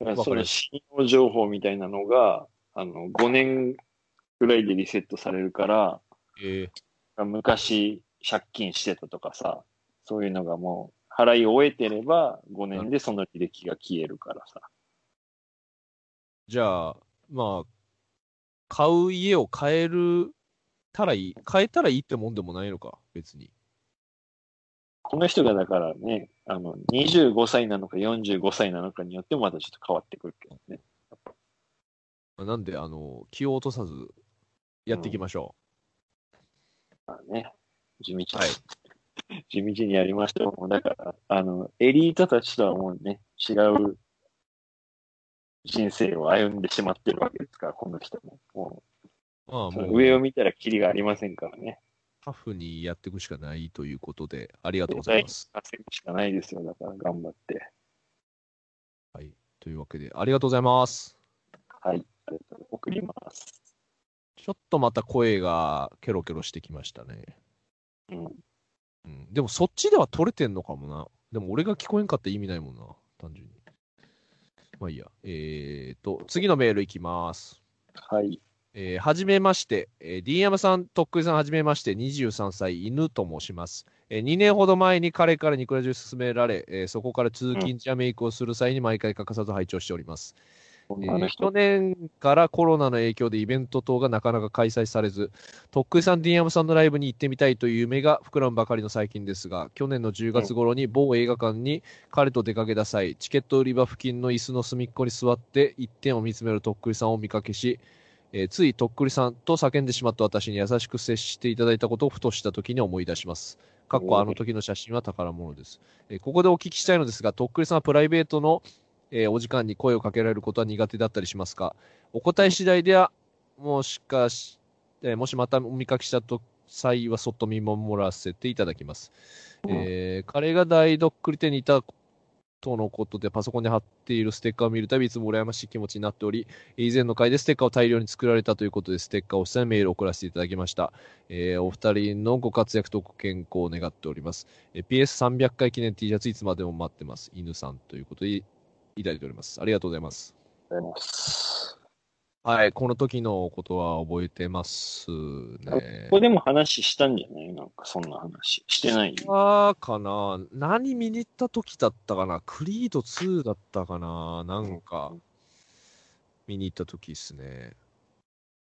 [SPEAKER 3] だからその
[SPEAKER 1] わかる
[SPEAKER 3] 信用情報みたいなのが、あの、5年ぐらいでリセットされるから、
[SPEAKER 1] え
[SPEAKER 3] 昔借金してたとかさ、そういうのがもう払い終えてれば5年でその履歴が消えるからさ。
[SPEAKER 1] じゃあ、まあ、買う家を買えるたらいい、買えたらいいってもんでもないのか、別に。
[SPEAKER 3] この人がだからね、あの、25歳なのか45歳なのかによってもまたちょっと変わってくるけどね。
[SPEAKER 1] まあなんで、あの、気を落とさずやっていきましょ
[SPEAKER 3] まあね、地道に、
[SPEAKER 1] はい
[SPEAKER 3] 地道にやりましょう。だから、あの、エリートたちとはもうね、違う人生を歩んでしまってるわけですから、この人も。も
[SPEAKER 1] う。まあ、
[SPEAKER 3] う、
[SPEAKER 1] もう、
[SPEAKER 3] 上を見たらキリがありませんからね。
[SPEAKER 1] タフにやっていくしかないということで、ありがとうございます。
[SPEAKER 3] 稼ぐしかないですよ。だから頑張って。
[SPEAKER 1] はい。というわけで、ありがとうございます。
[SPEAKER 3] はい。ありがとう送ります。
[SPEAKER 1] ちょっとまた声がケロケロしてきましたね。
[SPEAKER 3] うん。
[SPEAKER 1] うん。でもそっちでは取れてんのかもな。でも俺が聞こえんかったら意味ないもんな。単純に。まあいいや。えーと、次のメールいきます。
[SPEAKER 3] はい。
[SPEAKER 1] えーはじめまして、えー、D 山さん、とっくりさんはじめまして、23歳、犬と申します。えー2年ほど前に彼からニコラジを勧められ、えーそこから通勤やメイクをする際に毎回欠かさず拝聴しております。えー去年からコロナの影響でイベント等がなかなか開催されず、とっくりさん、ディアムさんのライブに行ってみたいという夢が膨らむばかりの最近ですが、去年の10月頃に某映画館に彼と出かけた際、チケット売り場付近の椅子の隅っこに座って一点を見つめるとっくりさんをお見かけし、えーついとっくりさんと叫んでしまった私に優しく接していただいたことをふとした時に思い出します。かっこあの時の写真は宝物です。えーここでお聞きしたいのですが、とっくりさんはプライベートのえーお時間に声をかけられることは苦手だったりしますか？お答え次第では、もしかし、えーもしまたお見かけしたと際はそっと見守らせていただきます。
[SPEAKER 3] うん
[SPEAKER 1] えー彼が大どっくり手にいたとのことでパソコンに貼っているステッカーを見るたびいつも羨ましい気持ちになっており、以前の回でステッカーを大量に作られたということで、ステッカーをしたメールを送らせていただきました。えーお二人のご活躍とご健康を願っております。えー PS300 回記念 T シャツいつまでも待ってます。犬さんということでいいただいております。ありがとうございます。
[SPEAKER 3] ありがとうございます。
[SPEAKER 1] はい、この時のことは覚えてますね
[SPEAKER 3] こ。こでも話したんじゃない？なんかそんな話。してない？
[SPEAKER 1] あーかな？何見に行った時だったかな？クリード2だったかな？なんか、見に行った時ですね。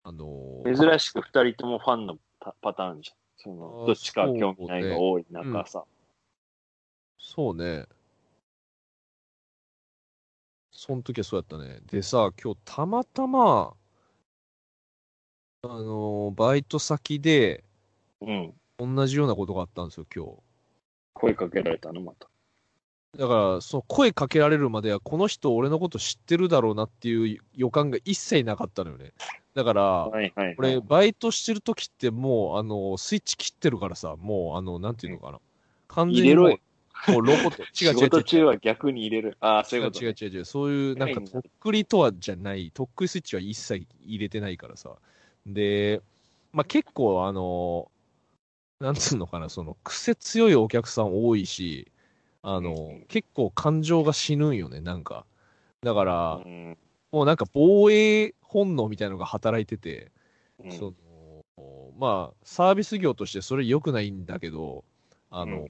[SPEAKER 1] あのー
[SPEAKER 3] 珍しく二人ともファンのパパターンじゃん。そのどっちか興味ないが多い中さ。
[SPEAKER 1] そうね。その時はそうやったね。でさ、今日たまたま、あのーバイト先で
[SPEAKER 3] うん。
[SPEAKER 1] 同じようなことがあったんですよ、今日。
[SPEAKER 3] 声かけられたのまた。
[SPEAKER 1] だから、その声かけられるまでは、この人俺のこと知ってるだろうなっていう予感が一切なかったのよね。だから、
[SPEAKER 3] はいはい、はい。
[SPEAKER 1] 俺、バイトしてる時ってもう、あの、スイッチ切ってるからさ、もう、あの、なんていうのかな。完全にもう
[SPEAKER 3] 入れろよ。
[SPEAKER 1] もうロボット。違う
[SPEAKER 3] 仕
[SPEAKER 1] 違う違う違う。
[SPEAKER 3] 事中は逆に入れる。ああ、そういうこと、
[SPEAKER 1] 違う違う違う。そういう、なんか、
[SPEAKER 3] はい
[SPEAKER 1] とっくりとはじゃない、とっくりスイッチは一切入れてないからさ。で、まあ結構、あの、なんつうのかな、その、癖強いお客さん多いし、あの、
[SPEAKER 3] うん
[SPEAKER 1] 結構感情が死ぬんよね、なんか。だから、
[SPEAKER 3] うん
[SPEAKER 1] もうなんか防衛本能みたいなのが働いてて、
[SPEAKER 3] うん
[SPEAKER 1] その、まあ、サービス業としてそれ良くないんだけど、あの、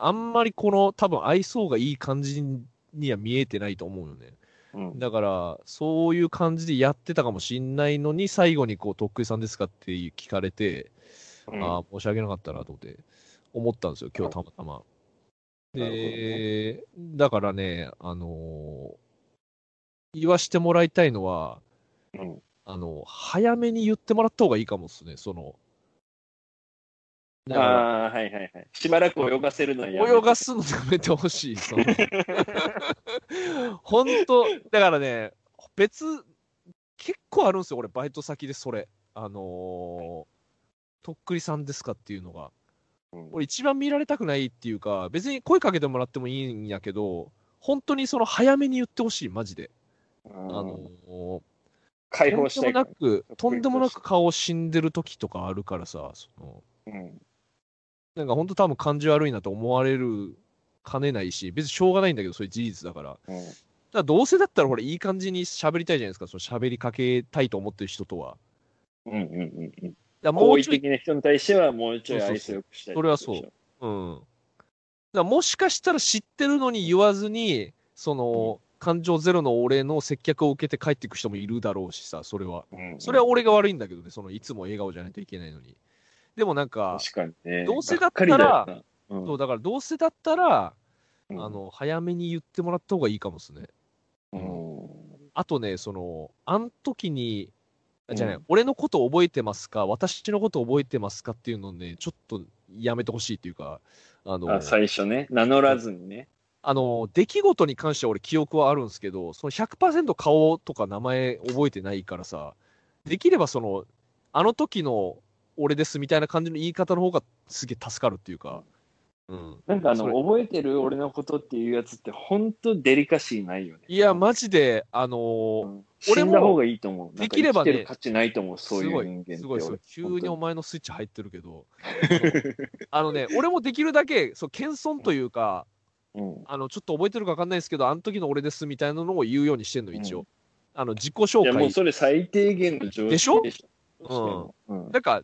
[SPEAKER 1] あんまりこの多分愛想がいい感じには見えてないと思うよね。
[SPEAKER 3] うん
[SPEAKER 1] だから、そういう感じでやってたかもしんないのに、最後にこう、とっくりさんですかって聞かれて、
[SPEAKER 3] うん
[SPEAKER 1] ああ、申し訳なかったなと思って、思ったんですよ、今日たまたま。で、だからね、あのー言わしてもらいたいのは、
[SPEAKER 3] うん
[SPEAKER 1] あの、早めに言ってもらった方がいいかもですね、その。
[SPEAKER 3] ああ、はいはいはい。しばらく泳がせるのはやめて
[SPEAKER 1] 泳がすのやめてほしい。そ の本当、だからね、別、結構あるんですよ、俺、バイト先でそれ。あのーとっくりさんですかっていうのが。
[SPEAKER 3] うん
[SPEAKER 1] 俺、一番見られたくないっていうか、別に声かけてもらってもいいんやけど、本当にその早めに言ってほしい、マジで。
[SPEAKER 3] あ
[SPEAKER 1] あのー
[SPEAKER 3] 解
[SPEAKER 1] とんでも
[SPEAKER 3] 放したいから
[SPEAKER 1] なく、とんでもなく顔死んでる時とかあるからさ、その、
[SPEAKER 3] うん
[SPEAKER 1] なんか本当多分感じ悪いなと思われるかねないし、別にしょうがないんだけど、それ事実だから。だか
[SPEAKER 3] うん
[SPEAKER 1] らどうせだったら、ほら、いい感じに喋りたいじゃないですか、その喋りかけたいと思ってる人とは。
[SPEAKER 3] うんうんうんうん。
[SPEAKER 1] だも
[SPEAKER 3] 好意
[SPEAKER 1] うちょい、
[SPEAKER 3] 的な人に対してはもうちょい愛想よくしたい。
[SPEAKER 1] それはそう。うん。だもしかしたら知ってるのに言わずに、その、感情ゼロの俺の接客を受けて帰っていく人もいるだろうしさ、それは。
[SPEAKER 3] うん。
[SPEAKER 1] それは俺が悪いんだけどね、その、いつも笑顔じゃないといけないのに。でもなんか、
[SPEAKER 3] 確かにね。
[SPEAKER 1] どうせだったら
[SPEAKER 3] だうん
[SPEAKER 1] そう、だからどうせだったら、
[SPEAKER 3] うん
[SPEAKER 1] あの、早めに言ってもらった方がいいかもですね。
[SPEAKER 3] うん
[SPEAKER 1] あとね、その、あん時に、あじゃあね、
[SPEAKER 3] うん
[SPEAKER 1] 俺のこと覚えてますか、私のこと覚えてますかっていうのをね、ちょっとやめてほしいっていうか、あの、
[SPEAKER 3] あ最初ね、名乗らずにね。
[SPEAKER 1] あの、出来事に関しては俺記憶はあるんですけど、その100%顔とか名前覚えてないからさ、できればその、あの時の俺ですみたいな感じの言い方の方がすげえ助かるっていうか、うん。
[SPEAKER 3] なんかあの、覚えてる俺のことっていうやつって本当デリカシーないよね。
[SPEAKER 1] いや、マジで、あのー
[SPEAKER 3] うん
[SPEAKER 1] 俺も
[SPEAKER 3] 死んだ方がいいと思う。
[SPEAKER 1] できればね
[SPEAKER 3] 価値ないと思う、そういう人間って。
[SPEAKER 1] すごい、すごい、急にお
[SPEAKER 3] 俺
[SPEAKER 1] 前のスイッチ入ってるけど、あのね、俺もできるだけ、そう、謙遜というか、
[SPEAKER 3] うん
[SPEAKER 1] あの、ちょっと覚えてるか分かんないですけど、あの時の俺ですみたいなのを言うようにしてんの、一応。あの、自己紹
[SPEAKER 3] いや、もう
[SPEAKER 1] 介。
[SPEAKER 3] それ最低限の常識
[SPEAKER 1] でしょ？
[SPEAKER 3] でしょ？うん。
[SPEAKER 1] なんか、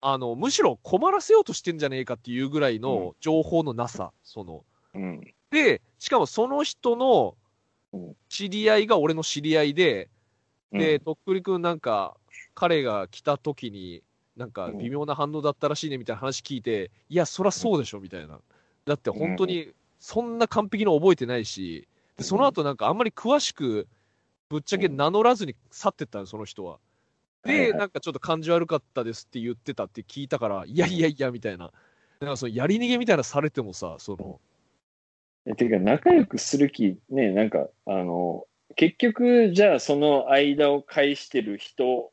[SPEAKER 1] あの、むしろ困らせようとしてんじゃねえかっていうぐらいの情報のなさ、その。
[SPEAKER 3] うん。
[SPEAKER 1] で、しかもその人の
[SPEAKER 3] うん
[SPEAKER 1] 知り合いが俺の知り合いで、
[SPEAKER 3] うん
[SPEAKER 1] で、とっくりくんなんか、彼が来た時に、なんか
[SPEAKER 3] うん
[SPEAKER 1] 微妙な反応だったらしいねみたいな話聞いて、いや、そらそうでしょみたいな。だって本当に、そんな完璧に覚えてないし、でその後なんかあんまり詳しく、ぶっちゃけ名乗らずに去ってったの、その人は。で、なんかちょっと感じ悪かったですって言ってたって聞いたから、いやいやいや、みたいな。なんかそのやり逃げみたいなされてもさ、その、
[SPEAKER 3] えてか、仲良くする気、ね、なんか、あの、結局、じゃあその間を介してる人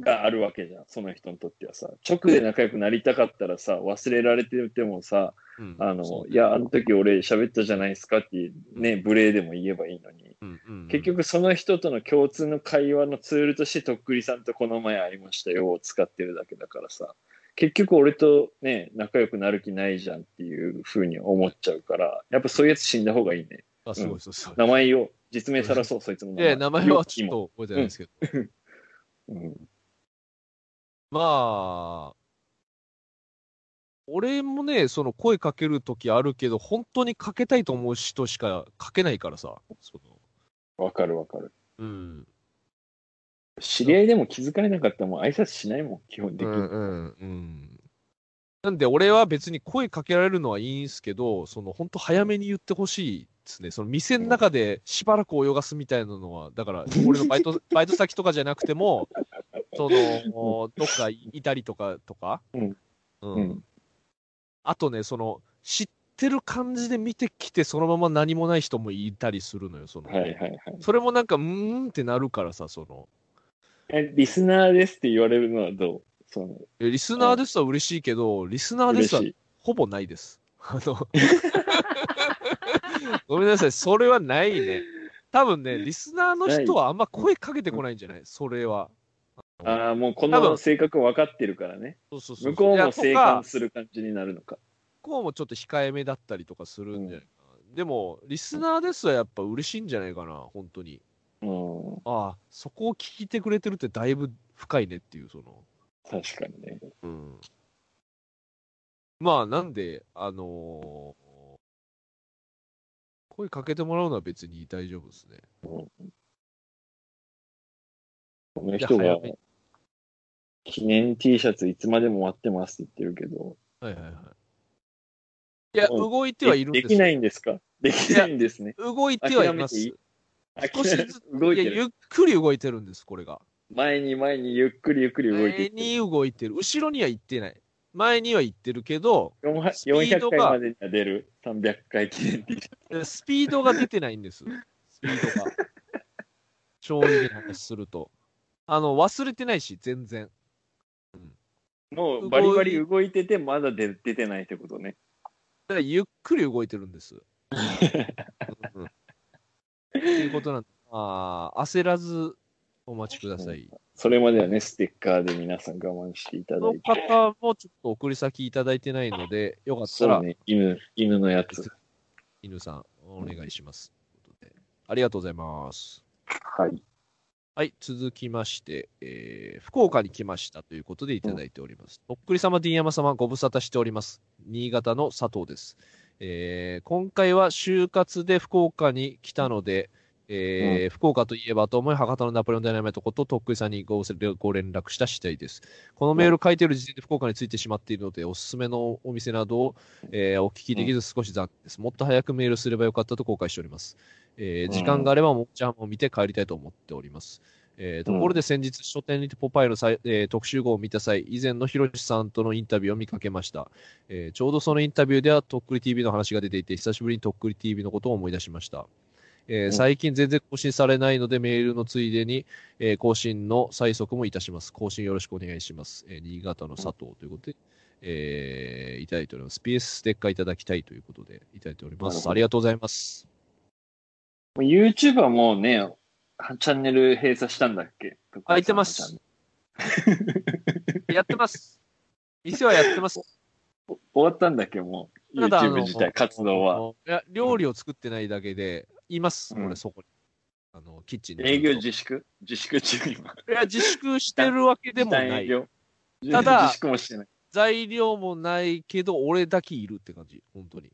[SPEAKER 3] があるわけじゃん、その人にとってはさ。直で仲良くなりたかったらさ、忘れられててもさ、
[SPEAKER 1] うん。
[SPEAKER 3] あの、
[SPEAKER 1] そう
[SPEAKER 3] いや、あの時俺喋ったじゃないですかってね、無礼でも言えばいいのに。
[SPEAKER 1] うんうんうん。
[SPEAKER 3] 結局その人との共通の会話のツールとしてとっくりさんとこの前会いましたよを使ってるだけだからさ。結局俺とね仲良くなる気ないじゃんっていうふうに思っちゃうからやっぱそういうやつ死んだ方がいいね。
[SPEAKER 1] あ、すごい、そうそう。
[SPEAKER 3] 名前を実名さらそうそいつの
[SPEAKER 1] いや、名前はちょっと覚えてないですけど。
[SPEAKER 3] うん。
[SPEAKER 1] まあ、俺もね、その声かけるときあるけど、本当にかけたいと思う人しかかけないからさ。そ
[SPEAKER 3] わかるわかる
[SPEAKER 1] のうん。
[SPEAKER 3] 知り合いでも気づかれなかったらもう挨拶しないもん基本的に、
[SPEAKER 1] うんうんうん。なんで、俺は別に声かけられるのはいいんすけど、その本当早めに言ってほしいですね。その店の中でしばらく泳がすみたいなのは、だから、俺のバイト、バイト先とかじゃなくても、その、どっかいたりとか、とか？
[SPEAKER 3] うん。
[SPEAKER 1] う
[SPEAKER 3] うんん。
[SPEAKER 1] あとね、その、知ってる感じで見てきて、そのまま何もない人もいたりするのよ、その。
[SPEAKER 3] はいはいはい
[SPEAKER 1] それもなんか、うーんってなるからさ、その。
[SPEAKER 3] えリスナーですって言われるのはどう？その
[SPEAKER 1] えリスナーですは嬉しいけど、リスナーですはほぼないです。あの、ごめんなさい、それはないね。多分ね、リスナーの人はあんま声かけてこないんじゃない？それは。
[SPEAKER 3] ああもうこの性格分かってるからね
[SPEAKER 1] そうそうそう
[SPEAKER 3] 向こうも静
[SPEAKER 1] いやとか
[SPEAKER 3] 観する感じになるのか
[SPEAKER 1] 向こうもちょっと控えめだったりとかするんじゃないかな。でも、リスナーですはやっぱ嬉しいんじゃないかな、本当に。
[SPEAKER 3] うん
[SPEAKER 1] ああ、そこを聞いてくれてるってだいぶ深いねっていう、その。
[SPEAKER 3] 確かにね
[SPEAKER 1] うん。まあ、なんで、あのー声かけてもらうのは別に大丈夫ですね。
[SPEAKER 3] この人が記念 T シャツいつまでも待ってますって言ってるけど
[SPEAKER 1] はいはいはい。いや、動いてはいるんです
[SPEAKER 3] できないんですか？できないんですね
[SPEAKER 1] 動いてはいます。少しずつ
[SPEAKER 3] 動いてる
[SPEAKER 1] やゆっくり動いてるんです、これが。
[SPEAKER 3] 前に前にゆっくりゆっくり動いてい
[SPEAKER 1] 前に動いてる。後ろには行ってない。前には行ってるけど、
[SPEAKER 3] 400
[SPEAKER 1] スピード
[SPEAKER 3] 400
[SPEAKER 1] が
[SPEAKER 3] 回までには出る？300回記念 T シャツ
[SPEAKER 1] スピードが出てないんです。スピードが。正直な話すると。あの、忘れてないし、全然。
[SPEAKER 3] もうバリバリ動いててまだ出出てないってことね。
[SPEAKER 1] だからゆっくり動いてるんです。うん。うんっていうことなんで、まあ、焦らずお待ちください。
[SPEAKER 3] それまではねステッカーで皆さん我慢していた
[SPEAKER 1] この
[SPEAKER 3] だいて。
[SPEAKER 1] 方もちょっと送り先いただいてないので、よかったら、
[SPEAKER 3] そうね。犬犬のやつ。
[SPEAKER 1] 犬さん、お願いします。ということで。ありがとうございます。
[SPEAKER 3] はい
[SPEAKER 1] はい、続きまして、えー福岡に来ましたということでいただいております。とっくり様、ディンヤマ様、ご無沙汰しております。新潟の佐藤です。えー今回は就活で福岡に来たので、えー福岡といえばと思い、博多のナポレオンダイナマイトこととっくりさんにごご連絡した次第です。このメール書いている時点で福岡についてしまっているので、おすすめのお店などを、えーお聞きできず少し残念です。もっと早くメールすればよかったと後悔しております。えー時間があればもっちゃんを見て帰りたいと思っております。えーところで先日、書店にてポパイのえー特集号を見た際、以前のヒロシさんとのインタビューを見かけました。えーちょうどそのインタビューでは、とっくり TV の話が出ていて、久しぶりにとっくり TV のことを思い出しました。えー
[SPEAKER 3] ん
[SPEAKER 1] 最近全然更新されないので、メールのついでに、えー更新の催促もいたします。更新よろしくお願いします。えー新潟の佐藤ということで、えーいただいております。PS ステッカーいただきたいということで、いただいております。ありがとうございます。
[SPEAKER 3] YouTube はもうねチャンネル閉鎖したんだっけ？
[SPEAKER 1] 開いてます。やってます。店はやってます。
[SPEAKER 3] 終わったんだっけ？もう YouTube
[SPEAKER 1] の
[SPEAKER 3] 自体活動は。
[SPEAKER 1] いや、料理を作ってないだけで、います、
[SPEAKER 3] うん
[SPEAKER 1] 俺そこに。あの、キッチンで
[SPEAKER 3] 営業自粛？自粛中
[SPEAKER 1] いや、自粛してるわけでもない。ただ
[SPEAKER 3] 自粛もしてない。
[SPEAKER 1] 材料もないけど、俺だけいるって感じ、本当に。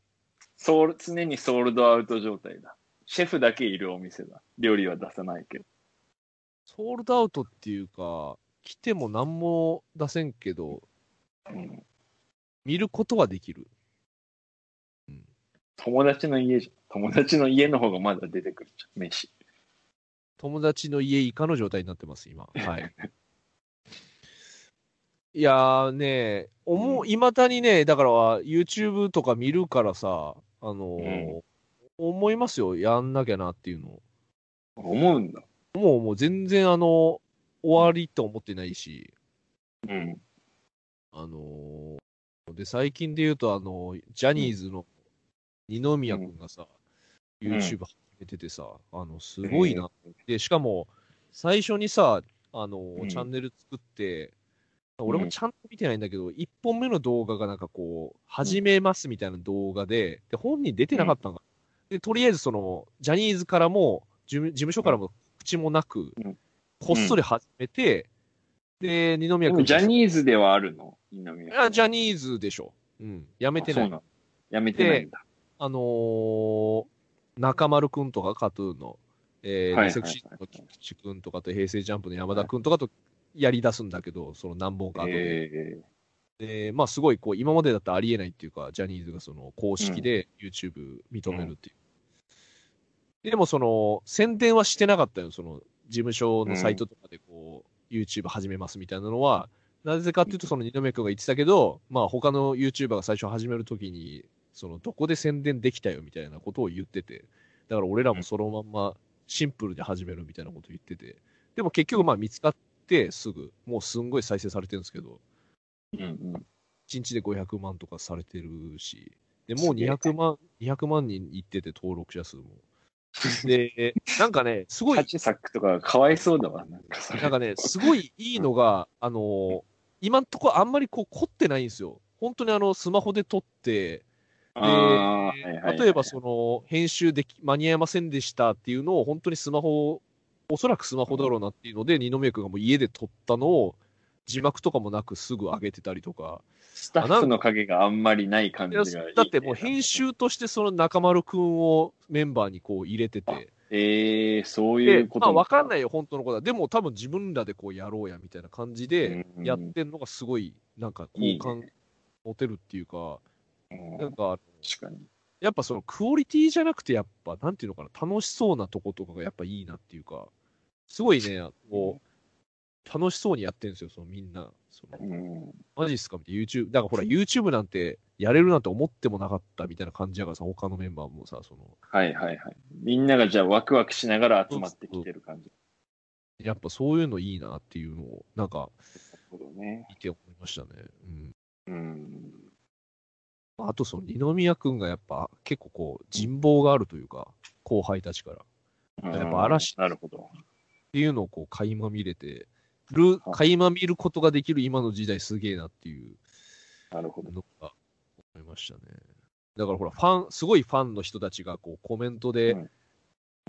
[SPEAKER 3] ソール常にソールドアウト状態だ。シェフだけいるお店だ。料理は出さないけど。
[SPEAKER 1] ソールドアウトっていうか、来ても何も出せんけど、
[SPEAKER 3] うん
[SPEAKER 1] 見ることはできる。
[SPEAKER 3] 友達の家じゃん。友達の家の方がまだ出てくるじゃん、飯。
[SPEAKER 1] 友達の家以下の状態になってます、今。はい。いやーね、思う、いまだにね、だから YouTube とか見るからさ、あのー思いますよ、やんなきゃなっていうの。
[SPEAKER 3] 思うんだ。
[SPEAKER 1] もう、もう全然あの、終わりと思ってないし、
[SPEAKER 3] うん。
[SPEAKER 1] あのーで、最近で言うと、あの、ジャニーズの二宮くんがさ、
[SPEAKER 3] うん
[SPEAKER 1] YouTube 始めててさ、あの、すごいな。で、しかも、最初にさ、あの、
[SPEAKER 3] うん
[SPEAKER 1] チャンネル作って、俺もちゃんと見てないんだけど、一本目の動画がなんかこう、始めますみたいな動画で、で、本人出てなかったのか。で、とりあえずその、ジャニーズからも、事務事務所からも口もなく
[SPEAKER 3] うん、
[SPEAKER 1] こっそり始めて、で、二
[SPEAKER 3] で
[SPEAKER 1] 宮君
[SPEAKER 3] もジャニーズではあるの？二宮
[SPEAKER 1] いや、ジャニーズでしょ。うん。やめてない。
[SPEAKER 3] あそうなのやめてないんだ。
[SPEAKER 1] あのー中丸くんとか、カトゥーンの、えー
[SPEAKER 3] はいはいはい
[SPEAKER 1] セクシーの菊池くんとかと、平成ジャンプの山田くんとかとやり出すんだけど、その何本か後で。
[SPEAKER 3] え
[SPEAKER 1] で、まあ、すごい、こう、今までだったらありえないっていうか、ジャニーズがその公式で YouTube 認めるっていう。でも、その、宣伝はしてなかったよ。その、事務所のサイトとかで、こう、YouTube 始めますみたいなのは、なぜかっていうと、その二宮君が言ってたけど、まあ、他の YouTuber が最初始めるときに、その、どこで宣伝できたよみたいなことを言ってて、だから俺らもそのまんまシンプルで始めるみたいなことを言ってて、でも結局まあ見つかってすぐ、もうすんごい再生されてるんですけど、
[SPEAKER 3] うんうん。
[SPEAKER 1] 1日で500万とかされてるし、で、もう
[SPEAKER 3] すげえ
[SPEAKER 1] 200万、200万人いってて登録者数も。で、なんかね、すごい
[SPEAKER 3] ハ、チサックとかかわいそうだわ、なんかそれ。
[SPEAKER 1] なんかね、すごいいいのが、あのー今んとこあんまりこう凝ってないんですよ。本当にあの、スマホで撮って、例えばその、編集でき間に合いませんでしたっていうのを、本当にスマホ、おそらくスマホだろうなっていうので、二宮君がもう家で撮ったのを、字幕とかもなくすぐ上げてたりとか、
[SPEAKER 3] スタッフの影があんまりない感じがいいね、
[SPEAKER 1] だってもう編集としてその中丸くんをメンバーにこう入れてて、
[SPEAKER 3] えー、そうい
[SPEAKER 1] で
[SPEAKER 3] う、こと
[SPEAKER 1] まあわかん
[SPEAKER 3] い
[SPEAKER 1] ないよ、本当のことは。でも多分自分らでこうやろうやみたいな感じでやってんのがすごい、なんか好感持てるっていうか、なんか、
[SPEAKER 3] 確かに。
[SPEAKER 1] やっぱそのクオリティじゃなくて、やっぱ、なんていうのかな、楽しそうなとことかがやっぱいいなっていうか、すごいね、こう、楽しそうにやってるんですよ、そのみんな。その
[SPEAKER 3] うん。
[SPEAKER 1] マジっすか？みたいな YouTube。だからほら、YouTube なんてやれるなんて思ってもなかったみたいな感じやからさ、他のメンバーもさ、その、
[SPEAKER 3] はいはいはい。みんながじゃあワクワクしながら集まってきてる感じ。
[SPEAKER 1] やっぱそういうのいいなっていうのを、なんか。見て思いましたね。うん。
[SPEAKER 3] うん。
[SPEAKER 1] あとその二宮くんがやっぱ結構こう人望があるというか、後輩たちから。っぱ嵐
[SPEAKER 3] なるほど。
[SPEAKER 1] ていうのをこう垣間見れてる、
[SPEAKER 3] はい
[SPEAKER 1] 垣間見ることができる今の時代すげえなっていう
[SPEAKER 3] なるほど。
[SPEAKER 1] のが思いましたね。だからほら、ファン、すごいファンの人たちがこうコメントで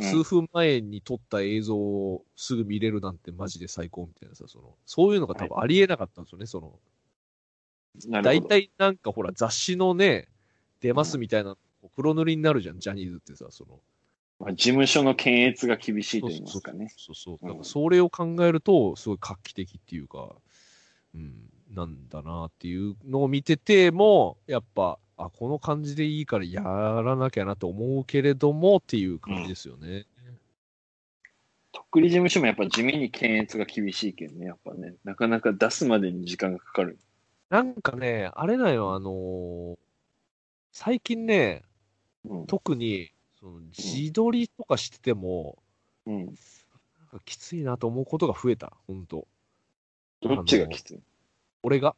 [SPEAKER 1] 数分前に撮った映像をすぐ見れるなんてマジで最高みたいなさ、その、そういうのが多分ありえなかったんですよね、その、大。体なんかほら雑誌のね、出ますみたいな、黒塗りになるじゃん、ジャニーズってさ、その。
[SPEAKER 3] まあ事務所の検閲が厳しいと言いますかね。
[SPEAKER 1] そうそう。
[SPEAKER 3] うん
[SPEAKER 1] なんかそれを考えると、すごい画期的っていうか、うん、なんだなっていうのを見てても、やっぱ、あ、この感じでいいからやらなきゃなと思うけれどもっていう感じですよね。
[SPEAKER 3] とっくり事務所もやっぱ地味に検閲が厳しいけんね。やっぱね、なかなか出すまでに時間がかかる。
[SPEAKER 1] なんかね、あれだよ、あのー最近ね、
[SPEAKER 3] うん。
[SPEAKER 1] 特に、その自撮りとかしてても、
[SPEAKER 3] うん。
[SPEAKER 1] なんかきついなと思うことが増えた、本当
[SPEAKER 3] どっちがきつい？
[SPEAKER 1] 俺が。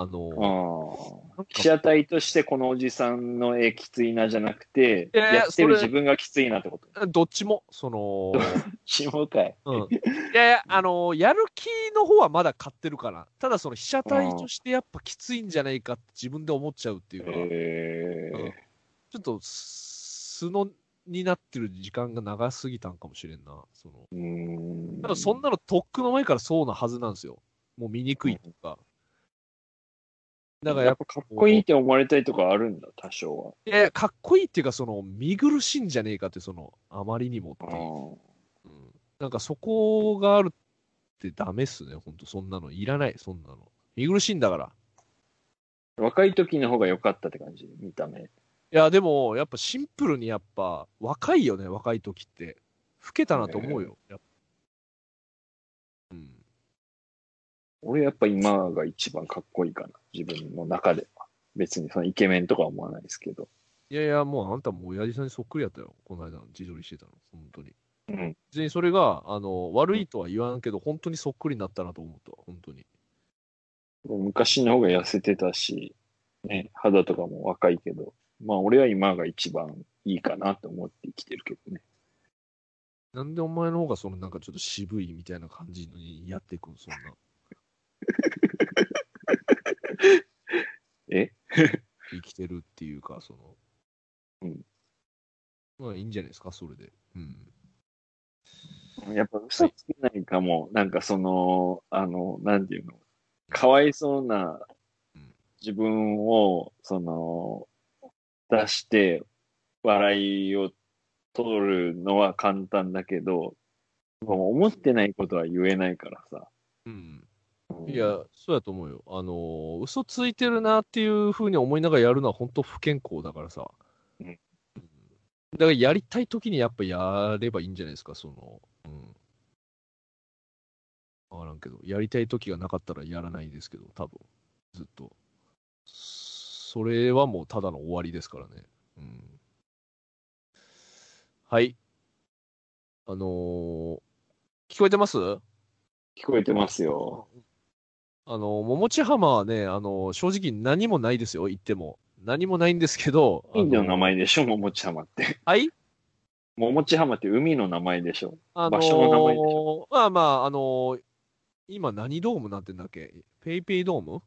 [SPEAKER 1] あの
[SPEAKER 3] 被写体としてこのおじさんの絵きついなじゃなくて、
[SPEAKER 1] いやいや
[SPEAKER 3] やってる自分がきついなってこと？
[SPEAKER 1] どっちも、その、
[SPEAKER 3] 下かい。
[SPEAKER 1] うん。いやいや、あのやる気の方はまだ買ってるかな。ただその被写体としてやっぱきついんじゃないかって自分で思っちゃうっていうか、
[SPEAKER 3] え
[SPEAKER 1] うんちょっと素のになってる時間が長すぎたんかもしれんな。その
[SPEAKER 3] うーん。
[SPEAKER 1] 多分そんなのとっくの前からそうなはずなんですよ。もう見にくいとか。だからやっぱ、
[SPEAKER 3] かっこいいって思われたいとかあるんだ、多少は。
[SPEAKER 1] いやかっこいいっていうか、その、見苦しいんじゃねえかって、その、あまりにもっていう。うんなんかそこがあるってダメっすね、ほんと、そんなの。いらない、そんなの。見苦しいんだから。
[SPEAKER 3] 若い時の方が良かったって感じ、見た目。
[SPEAKER 1] いや、でも、やっぱシンプルにやっぱ、若いよね、若い時って。老けたなと思うよ。やっ
[SPEAKER 3] 俺やっぱ今が一番かっこいいかな、自分の中では。別にそのイケメンとかは思わないですけど。
[SPEAKER 1] いやいや、もうあんたもう親父さんにそっくりやったよ。この間、自撮りしてたの。本当に。
[SPEAKER 3] うん。
[SPEAKER 1] 別にそれが、あの、悪いとは言わんけど、本当にそっくりになったなと思った。本当に。
[SPEAKER 3] 昔の方が痩せてたし、ね、肌とかも若いけど、まあ俺は今が一番いいかなと思って生きてるけどね。
[SPEAKER 1] なんでお前の方がそのなんかちょっと渋いみたいな感じにやっていくの、そんな。
[SPEAKER 3] え？
[SPEAKER 1] 生きてるっていうか、その。
[SPEAKER 3] うん。
[SPEAKER 1] まあいいんじゃないですか、それで。うん。
[SPEAKER 3] やっぱ嘘つけないかも、なんかその、あの、なんていうの、かわいそうな
[SPEAKER 1] うん
[SPEAKER 3] 自分を、その、出して笑いを取るのは簡単だけど、もう思ってないことは言えないからさ。
[SPEAKER 1] うん。いや、そうやと思うよ。あのー嘘ついてるなっていうふうに思いながらやるのは本当不健康だからさ。
[SPEAKER 3] うん
[SPEAKER 1] うんだからやりたいときにやっぱやればいいんじゃないですか、その。うん。わからんけど、やりたいときがなかったらやらないですけど、多分。ずっと。それはもうただの終わりですからね。うん。はい。あのー聞こえてます？
[SPEAKER 3] 聞こえてますよ。
[SPEAKER 1] あの、桃地浜はね、あの、正直何もないですよ、言っても。何もないんですけど。
[SPEAKER 3] 海の名
[SPEAKER 1] あ
[SPEAKER 3] 前でしょ、桃地浜って。
[SPEAKER 1] はい？
[SPEAKER 3] 桃地浜って海の名前でしょ。
[SPEAKER 1] あのー
[SPEAKER 3] 場所の名前でし
[SPEAKER 1] まあまあ、あのー今何ドームなってんだっけ？ペイペイドーム？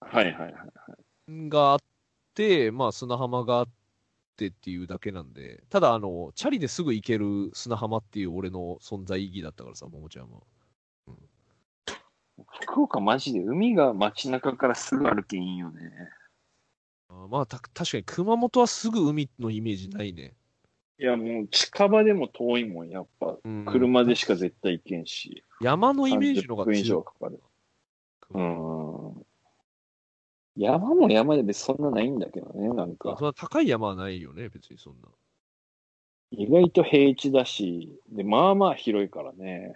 [SPEAKER 3] はいはいはい。
[SPEAKER 1] があって、まあ砂浜があってっていうだけなんで、ただあの、チャリですぐ行ける砂浜っていう俺の存在意義だったからさ、桃ちゃんは。
[SPEAKER 3] 福岡マジで海が街中からすぐ歩けいいんよね。
[SPEAKER 1] あまあた確かに熊本はすぐ海のイメージないね。
[SPEAKER 3] いやもう近場でも遠いもん、やっぱ。
[SPEAKER 1] うん
[SPEAKER 3] 車でしか絶対行けんし。
[SPEAKER 1] 山のイメージの方
[SPEAKER 3] 30分以
[SPEAKER 1] が強い。
[SPEAKER 3] 上かかる。うん。山も山で別にそんなないんだけどね、なんか
[SPEAKER 1] そ。んな高い山はないよね、別にそんな。
[SPEAKER 3] 意外と平地だし、で、まあまあ広いからね。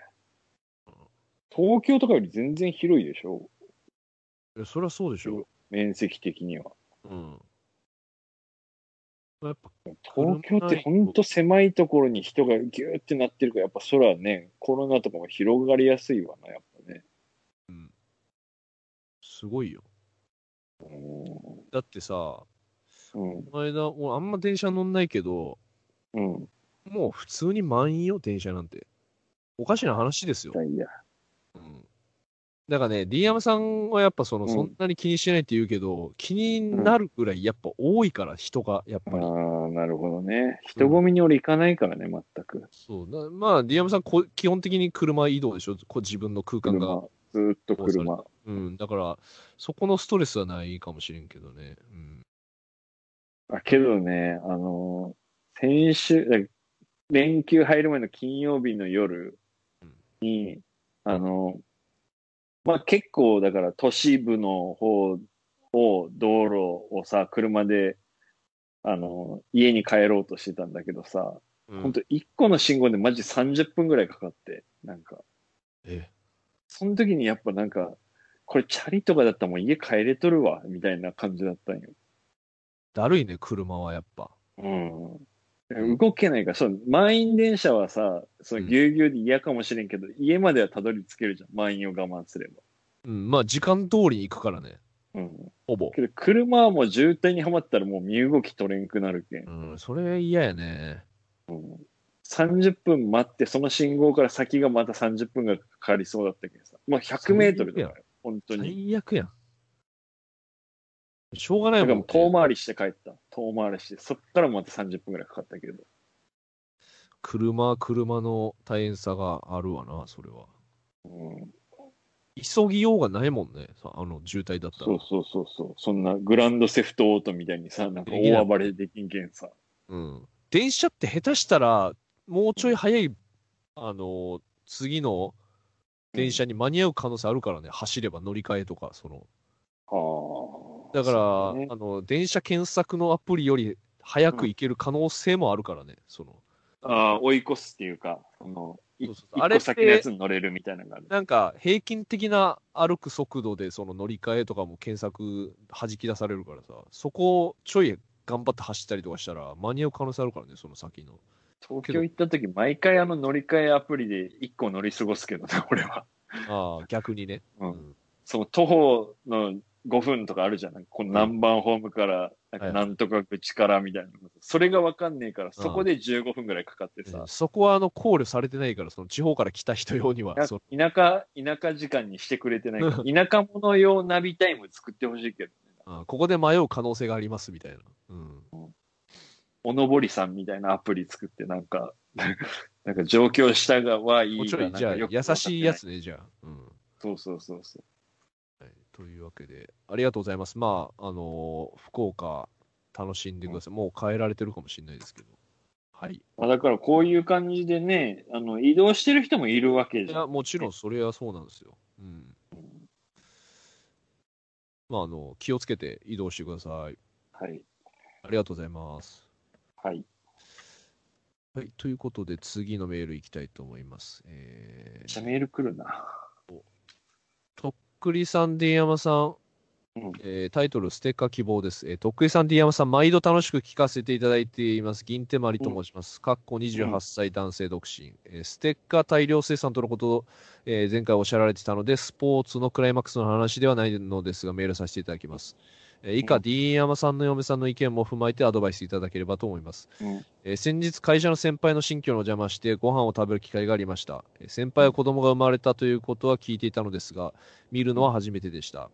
[SPEAKER 3] 東京とかより全然広いでしょ
[SPEAKER 1] いやそりゃそうでしょ。
[SPEAKER 3] 面積的には。
[SPEAKER 1] うん。やっぱ、
[SPEAKER 3] 東京ってほんと狭いところに人がギューってなってるから、やっぱそらね、コロナとかも広がりやすいわな、やっぱね。
[SPEAKER 1] うん。すごいよ。
[SPEAKER 3] う
[SPEAKER 1] だってさ、
[SPEAKER 3] ん。うん。
[SPEAKER 1] この間、俺あんま電車乗んないけど、
[SPEAKER 3] うん。
[SPEAKER 1] もう普通に満員よ、電車なんて。おかしな話ですよ。
[SPEAKER 3] いや。
[SPEAKER 1] うん。だからね、D 山さんはやっぱその、
[SPEAKER 3] うん
[SPEAKER 1] そんなに気にしないって言うけど、気になるぐらいやっぱ多いから、人が、やっぱり。
[SPEAKER 3] ああ、なるほどね。人混みに俺行かないからね、全く。
[SPEAKER 1] そう。なまあ、D 山さんこ、基本的に車移動でしょ？こう自分の空間が。
[SPEAKER 3] 車。ずーっと車。
[SPEAKER 1] うん。だから、そこのストレスはないかもしれんけどね。うん。
[SPEAKER 3] あけどね、あのー先週、だ連休入る前の金曜日の夜に、あのーまあ結構だから都市部の方を、道路をさ、車で、あのー家に帰ろうとしてたんだけどさ、
[SPEAKER 1] うん
[SPEAKER 3] ほんと1個の信号でマジ30分ぐらいかかって、なんか、
[SPEAKER 1] え、
[SPEAKER 3] その時にやっぱなんか、これチャリとかだったらもう家帰れとるわ、みたいな感じだったんよ。
[SPEAKER 1] だるいね、車はやっぱ。
[SPEAKER 3] うん。動けないから、そう、満員電車はさ、そのぎゅうぎゅうで嫌かもしれんけど、家まではたどり着けるじゃん。満員を我慢すれば。
[SPEAKER 1] うん。まあ、時間通りに行くからね。
[SPEAKER 3] うん。
[SPEAKER 1] ほぼ。
[SPEAKER 3] けど、車はもう渋滞にはまったらもう身動き取れんくなるけん。
[SPEAKER 1] うん。それ嫌やね。
[SPEAKER 3] うん。30分待って、その信号から先がまた30分がかかりそうだったけどさ。もう100メートルだからよ。本当に。
[SPEAKER 1] 最悪やん。しょうがないもん、ね。
[SPEAKER 3] 遠回りして帰った。遠回りして。そっからまた30分ぐらいかかったけど。
[SPEAKER 1] 車、車の大変さがあるわな、それは。
[SPEAKER 3] うん、
[SPEAKER 1] 急ぎようがないもんね、さあの渋滞だったら。
[SPEAKER 3] そうそうそうそう。そんなグランドセフトオートみたいにさ、なんか大暴れできんけんさ。
[SPEAKER 1] うん。電車って下手したら、もうちょい早い、あの、次の電車に間に合う可能性あるからね、走れば乗り換えとか、その。
[SPEAKER 3] はあ。
[SPEAKER 1] だから、
[SPEAKER 3] ね
[SPEAKER 1] あの、電車検索のアプリより早く行ける可能性もあるからね、その。
[SPEAKER 3] ああ、追い越すっていうか、その、い
[SPEAKER 1] そうそうそうあれ
[SPEAKER 3] 先のやつに乗れるみたいなのがある。
[SPEAKER 1] なんか、平均的な歩く速度で、その乗り換えとかも検索弾き出されるからさ、そこをちょい頑張って走ったりとかしたら、間に合う可能性あるからね、その先の。
[SPEAKER 3] 東京行った時、毎回あの乗り換えアプリで一個乗り過ごすけどね、俺は。
[SPEAKER 1] ああ、逆にね。
[SPEAKER 3] うん
[SPEAKER 1] うん
[SPEAKER 3] その徒歩の5分とかあるじゃないこの何番ホームから、なんなんとか口からみたいな。それがわかんねえから、そこで15分ぐらいかかってさ、
[SPEAKER 1] そこはあの考慮されてないから、その地方から来た人用には、
[SPEAKER 3] 田舎、田舎時間にしてくれてないから、田舎者用ナビタイム作ってほしいけどね。
[SPEAKER 1] あここで迷う可能性がありますみたいな。うん。
[SPEAKER 3] おのぼりさんみたいなアプリ作って、なんか、なんか上京したがはいいが
[SPEAKER 1] もうちょい、じゃあ、優しいやつね、じゃあ。うん。
[SPEAKER 3] そうそうそうそう。
[SPEAKER 1] はい、というわけで、ありがとうございます。まあ、あのー福岡、楽しんでください。もう変えられてるかもしれないですけど。はい。
[SPEAKER 3] まあ、だからこういう感じでね、あの移動してる人もいるわけじゃん。
[SPEAKER 1] もちろんそれはそうなんですよ。うん。まあ、あの、気をつけて移動してください。
[SPEAKER 3] はい。
[SPEAKER 1] ありがとうございます。
[SPEAKER 3] はい。
[SPEAKER 1] はい。ということで、次のメールいきたいと思います。え
[SPEAKER 3] めっちゃ
[SPEAKER 1] ー、
[SPEAKER 3] メール来るな。
[SPEAKER 1] とっくりさん、ディ山さん、
[SPEAKER 3] うん。
[SPEAKER 1] えータイトル、ステッカー希望です。えーとっくりさん、ディ山さん、毎度楽しく聞かせていただいています。銀手まりと申します。かっこ28歳男性独身、えーステッカー大量生産とのことを、えー前回おっしゃられてたので、スポーツのクライマックスの話ではないのですが、メールさせていただきます。えー以下、
[SPEAKER 3] うん
[SPEAKER 1] D 山さんの嫁さんの意見も踏まえてアドバイスいただければと思います。
[SPEAKER 3] うん。
[SPEAKER 1] えー先日会社の先輩の新居の邪魔してご飯を食べる機会がありました、えー先輩は子供が生まれたということは聞いていたのですが見るのは初めてでした、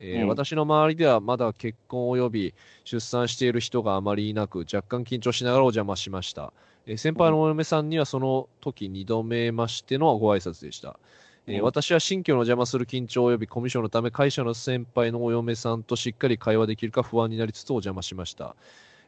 [SPEAKER 1] えー
[SPEAKER 3] うん。
[SPEAKER 1] 私の周りではまだ結婚及び出産している人があまりいなく若干緊張しながらお邪魔しました、えー先輩のお嫁さんにはその時2度目ましてのご挨拶でした、えー
[SPEAKER 3] うん
[SPEAKER 1] 私は新居の邪魔する緊張及びコミュ障のため会社の先輩のお嫁さんとしっかり会話できるか不安になりつつお邪魔しました。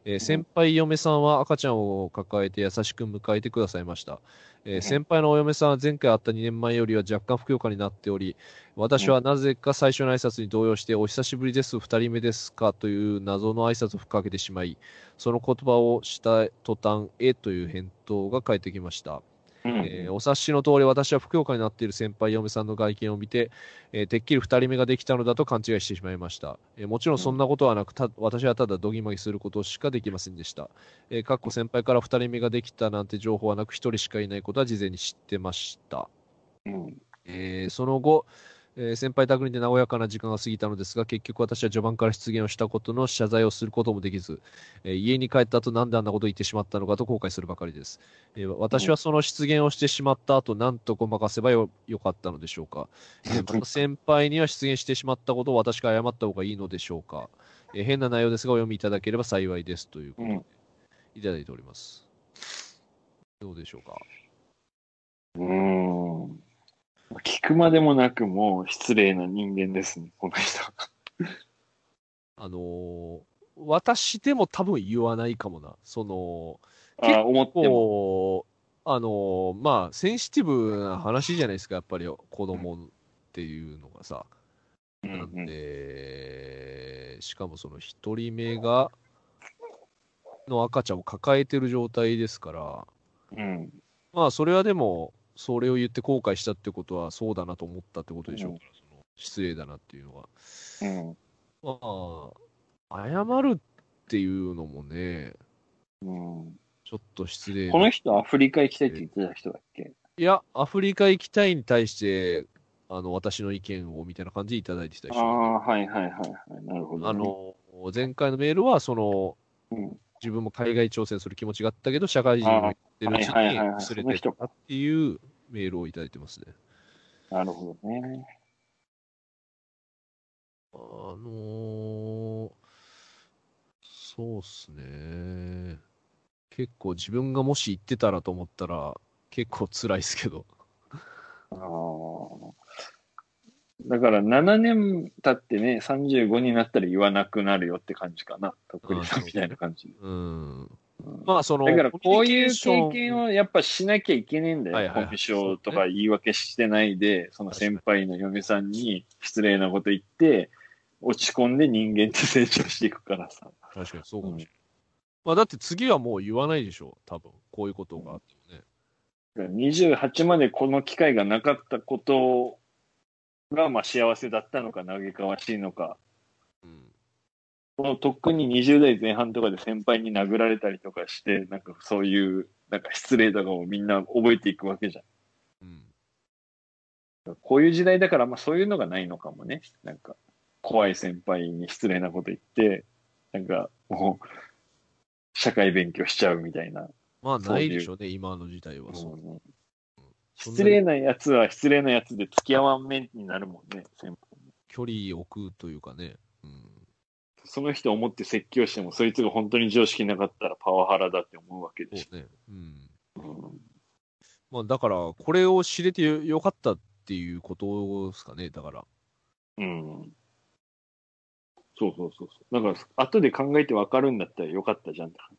[SPEAKER 1] えー先輩嫁さんは赤ちゃんを抱えて優しく迎えてくださいました、えー
[SPEAKER 3] うん。
[SPEAKER 1] 先輩のお嫁さんは前回会った2年前よりは若干ふくよかになっており私はなぜか最初の挨拶に動揺して？お久しぶりです2人目ですか？という謎の挨拶をふっかけてしまいその言葉をした途端えという返答が返ってきました
[SPEAKER 3] うん。
[SPEAKER 1] えーお察しの通り私はふくよかになっている先輩嫁さんの外見を見て、えーてっきり2人目ができたのだと勘違いしてしまいました、えーもちろんそんなことはなくた私はただどぎまぎすることしかできませんでした、えーかっこ先輩から2人目ができたなんて情報はなく1人しかいないことは事前に知ってました。
[SPEAKER 3] うん。
[SPEAKER 1] えーその後、えー先輩宅にて和やかな時間が過ぎたのですが、結局私は序盤から出現をしたことの謝罪をすることもできず、えー家に帰った後なんであんなことを言ってしまったのかと後悔するばかりです。えー私はその出現をしてしまった後、なんとごまかせばよよかったのでしょうか。えー 先輩には出現してしまったことを私が謝った方がいいのでしょうか。えー変な内容ですが、お読みいただければ幸いですということで、
[SPEAKER 3] うん
[SPEAKER 1] いただいております。どうでしょうか？
[SPEAKER 3] うーん。聞くまでもなくもう失礼な人間ですね、この人。
[SPEAKER 1] あのー私でも多分言わないかもな。その、
[SPEAKER 3] あ思っても。
[SPEAKER 1] あのーまあ、センシティブな話じゃないですか、やっぱり子供っていうのがさ。
[SPEAKER 3] うん
[SPEAKER 1] なんで、しかもその一人目が、の赤ちゃんを抱えてる状態ですから、
[SPEAKER 3] うん。
[SPEAKER 1] まあ、それはでも、それを言って後悔したってことは、そうだなと思ったってことでしょうから、その失礼だなっていうのは。
[SPEAKER 3] うん。
[SPEAKER 1] まあ、謝るっていうのもね、
[SPEAKER 3] うん、
[SPEAKER 1] ちょっと失礼な
[SPEAKER 3] この人アフリカ行きたいって言ってた人だっけ？
[SPEAKER 1] いや、アフリカ行きたいに対して、あの、私の意見をみたいな感じでいただいてた人。
[SPEAKER 3] ああ、はいはいはいはい。なるほど、ね。
[SPEAKER 1] あ、の、前回のメールは、その、
[SPEAKER 3] うん、
[SPEAKER 1] 自分も海外挑戦する気持ちがあったけど、社会人をやってるうちに
[SPEAKER 3] あはいはいはいはい
[SPEAKER 1] 忘れてたっていうメールをいただいてますね。
[SPEAKER 3] なるほどね。
[SPEAKER 1] あのーそうっすね。結構自分がもし行ってたらと思ったら、結構辛いですけど。
[SPEAKER 3] あーだから7年経ってね、35になったら言わなくなるよって感じかな。とっくりさんみたいな感じで。
[SPEAKER 1] うん。
[SPEAKER 3] うん
[SPEAKER 1] まあ、その、
[SPEAKER 3] だからこういう経験をやっぱしなきゃいけねえんだよ。
[SPEAKER 1] はいはいはい
[SPEAKER 3] コミュ障とか言い訳してないで、その先輩の嫁さんに失礼なこと言って、落ち込んで人間って成長していくからさ。
[SPEAKER 1] 確かにそうかもしれない。まあ、だって次はもう言わないでしょう、多分。こういうことがあってもね。
[SPEAKER 3] 28までこの機会がなかったことが、まあ幸せだったのか、嘆かわしいのか。
[SPEAKER 1] うん。
[SPEAKER 3] このとっくに20代前半とかで先輩に殴られたりとかして、なんかそういう、なんか失礼とかをみんな覚えていくわけじゃん。
[SPEAKER 1] うん。
[SPEAKER 3] こういう時代だから、まあそういうのがないのかもね。なんか、怖い先輩に失礼なこと言って、なんかもう、社会勉強しちゃうみたいな。
[SPEAKER 1] まあ、ないでしょうね、今の時代は。そう
[SPEAKER 3] うん失礼なやつは失礼なやつで付き合わん面になるもんね、
[SPEAKER 1] 距離を置くというかね。うん。
[SPEAKER 3] その人を思って説教しても、そいつが本当に常識なかったらパワハラだって思うわけでし
[SPEAKER 1] そうね。うん。
[SPEAKER 3] ょ。うん
[SPEAKER 1] まあ、だから、これを知れてよよかったっていうことですかね、だから。
[SPEAKER 3] うん。そうそうそうそう。だから、後で考えてわかるんだったらよかったじゃんって話。